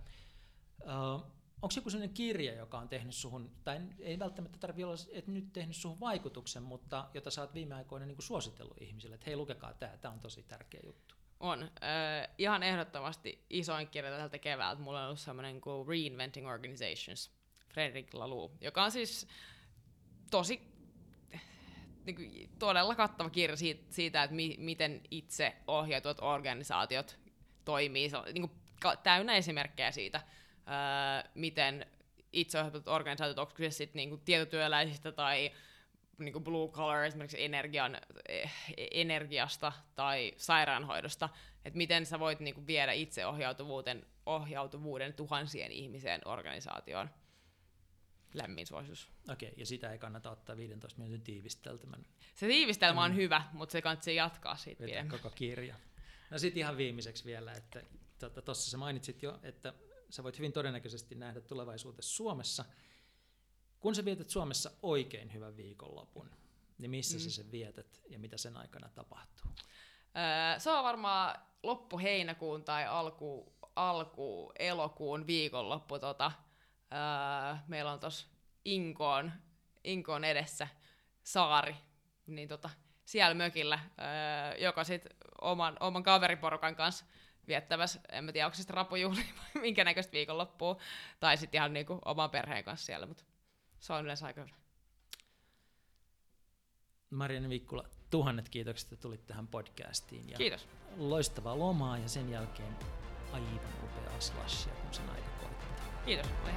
uh, onko joku sellainen kirja, joka on tehnyt suhun, tai ei välttämättä tarvitse olla, että nyt tehnyt suhun vaikutuksen, mutta jota sä oot viime aikoina niin suositellut ihmisille, että hei lukekaa tämä, tämä on tosi tärkeä juttu. On. Äh, ihan ehdottomasti isoin kirja tältä keväältä mulla on ollut semmoinen kuin Reinventing Organizations, Frederick Laloux, joka on siis tosi niin kuin, todella kattava kirja siitä, siitä että mi, miten itse ohjautuvat organisaatiot toimii. Se on niin kuin, täynnä esimerkkejä siitä, öö, miten itseohjautuvat organisaatiot, onko kyse sitten niinku tietotyöläisistä tai niinku blue collar esimerkiksi energian, eh, energiasta tai sairaanhoidosta, että miten sä voit niinku viedä itseohjautuvuuden ohjautuvuuden tuhansien ihmiseen organisaatioon. Lämmin suositus. Okei, okay, ja sitä ei kannata ottaa 15 minuutin tiivistelmän. Se tiivistelmä mm. on hyvä, mutta se kannattaa jatkaa siitä pidemmän. koko kirja. No sitten ihan viimeiseksi vielä, että tuossa tota, sä mainitsit jo, että sä voit hyvin todennäköisesti nähdä tulevaisuudessa Suomessa. Kun sä vietät Suomessa oikein hyvän viikonlopun, niin missä mm. sä sen vietät ja mitä sen aikana tapahtuu? Öö, se on varmaan loppu heinäkuun tai alku, alku elokuun viikonloppu. Tota, öö, meillä on tuossa Inkoon, Inkoon edessä saari, niin tota, siellä mökillä, öö, joka sitten oman, oman kaveriporukan kanssa viettämässä, en mä tiedä, onko se sitten rapujuhli vai minkä näköistä viikonloppua, tai sitten ihan niinku oman perheen kanssa siellä, mutta se on yleensä aika hyvä. Marianne Vikkula, tuhannet kiitokset, että tulit tähän podcastiin. Ja Kiitos. Loistavaa lomaa ja sen jälkeen aivan upeaa slashia, kun sen aika koittaa. Kiitos, oli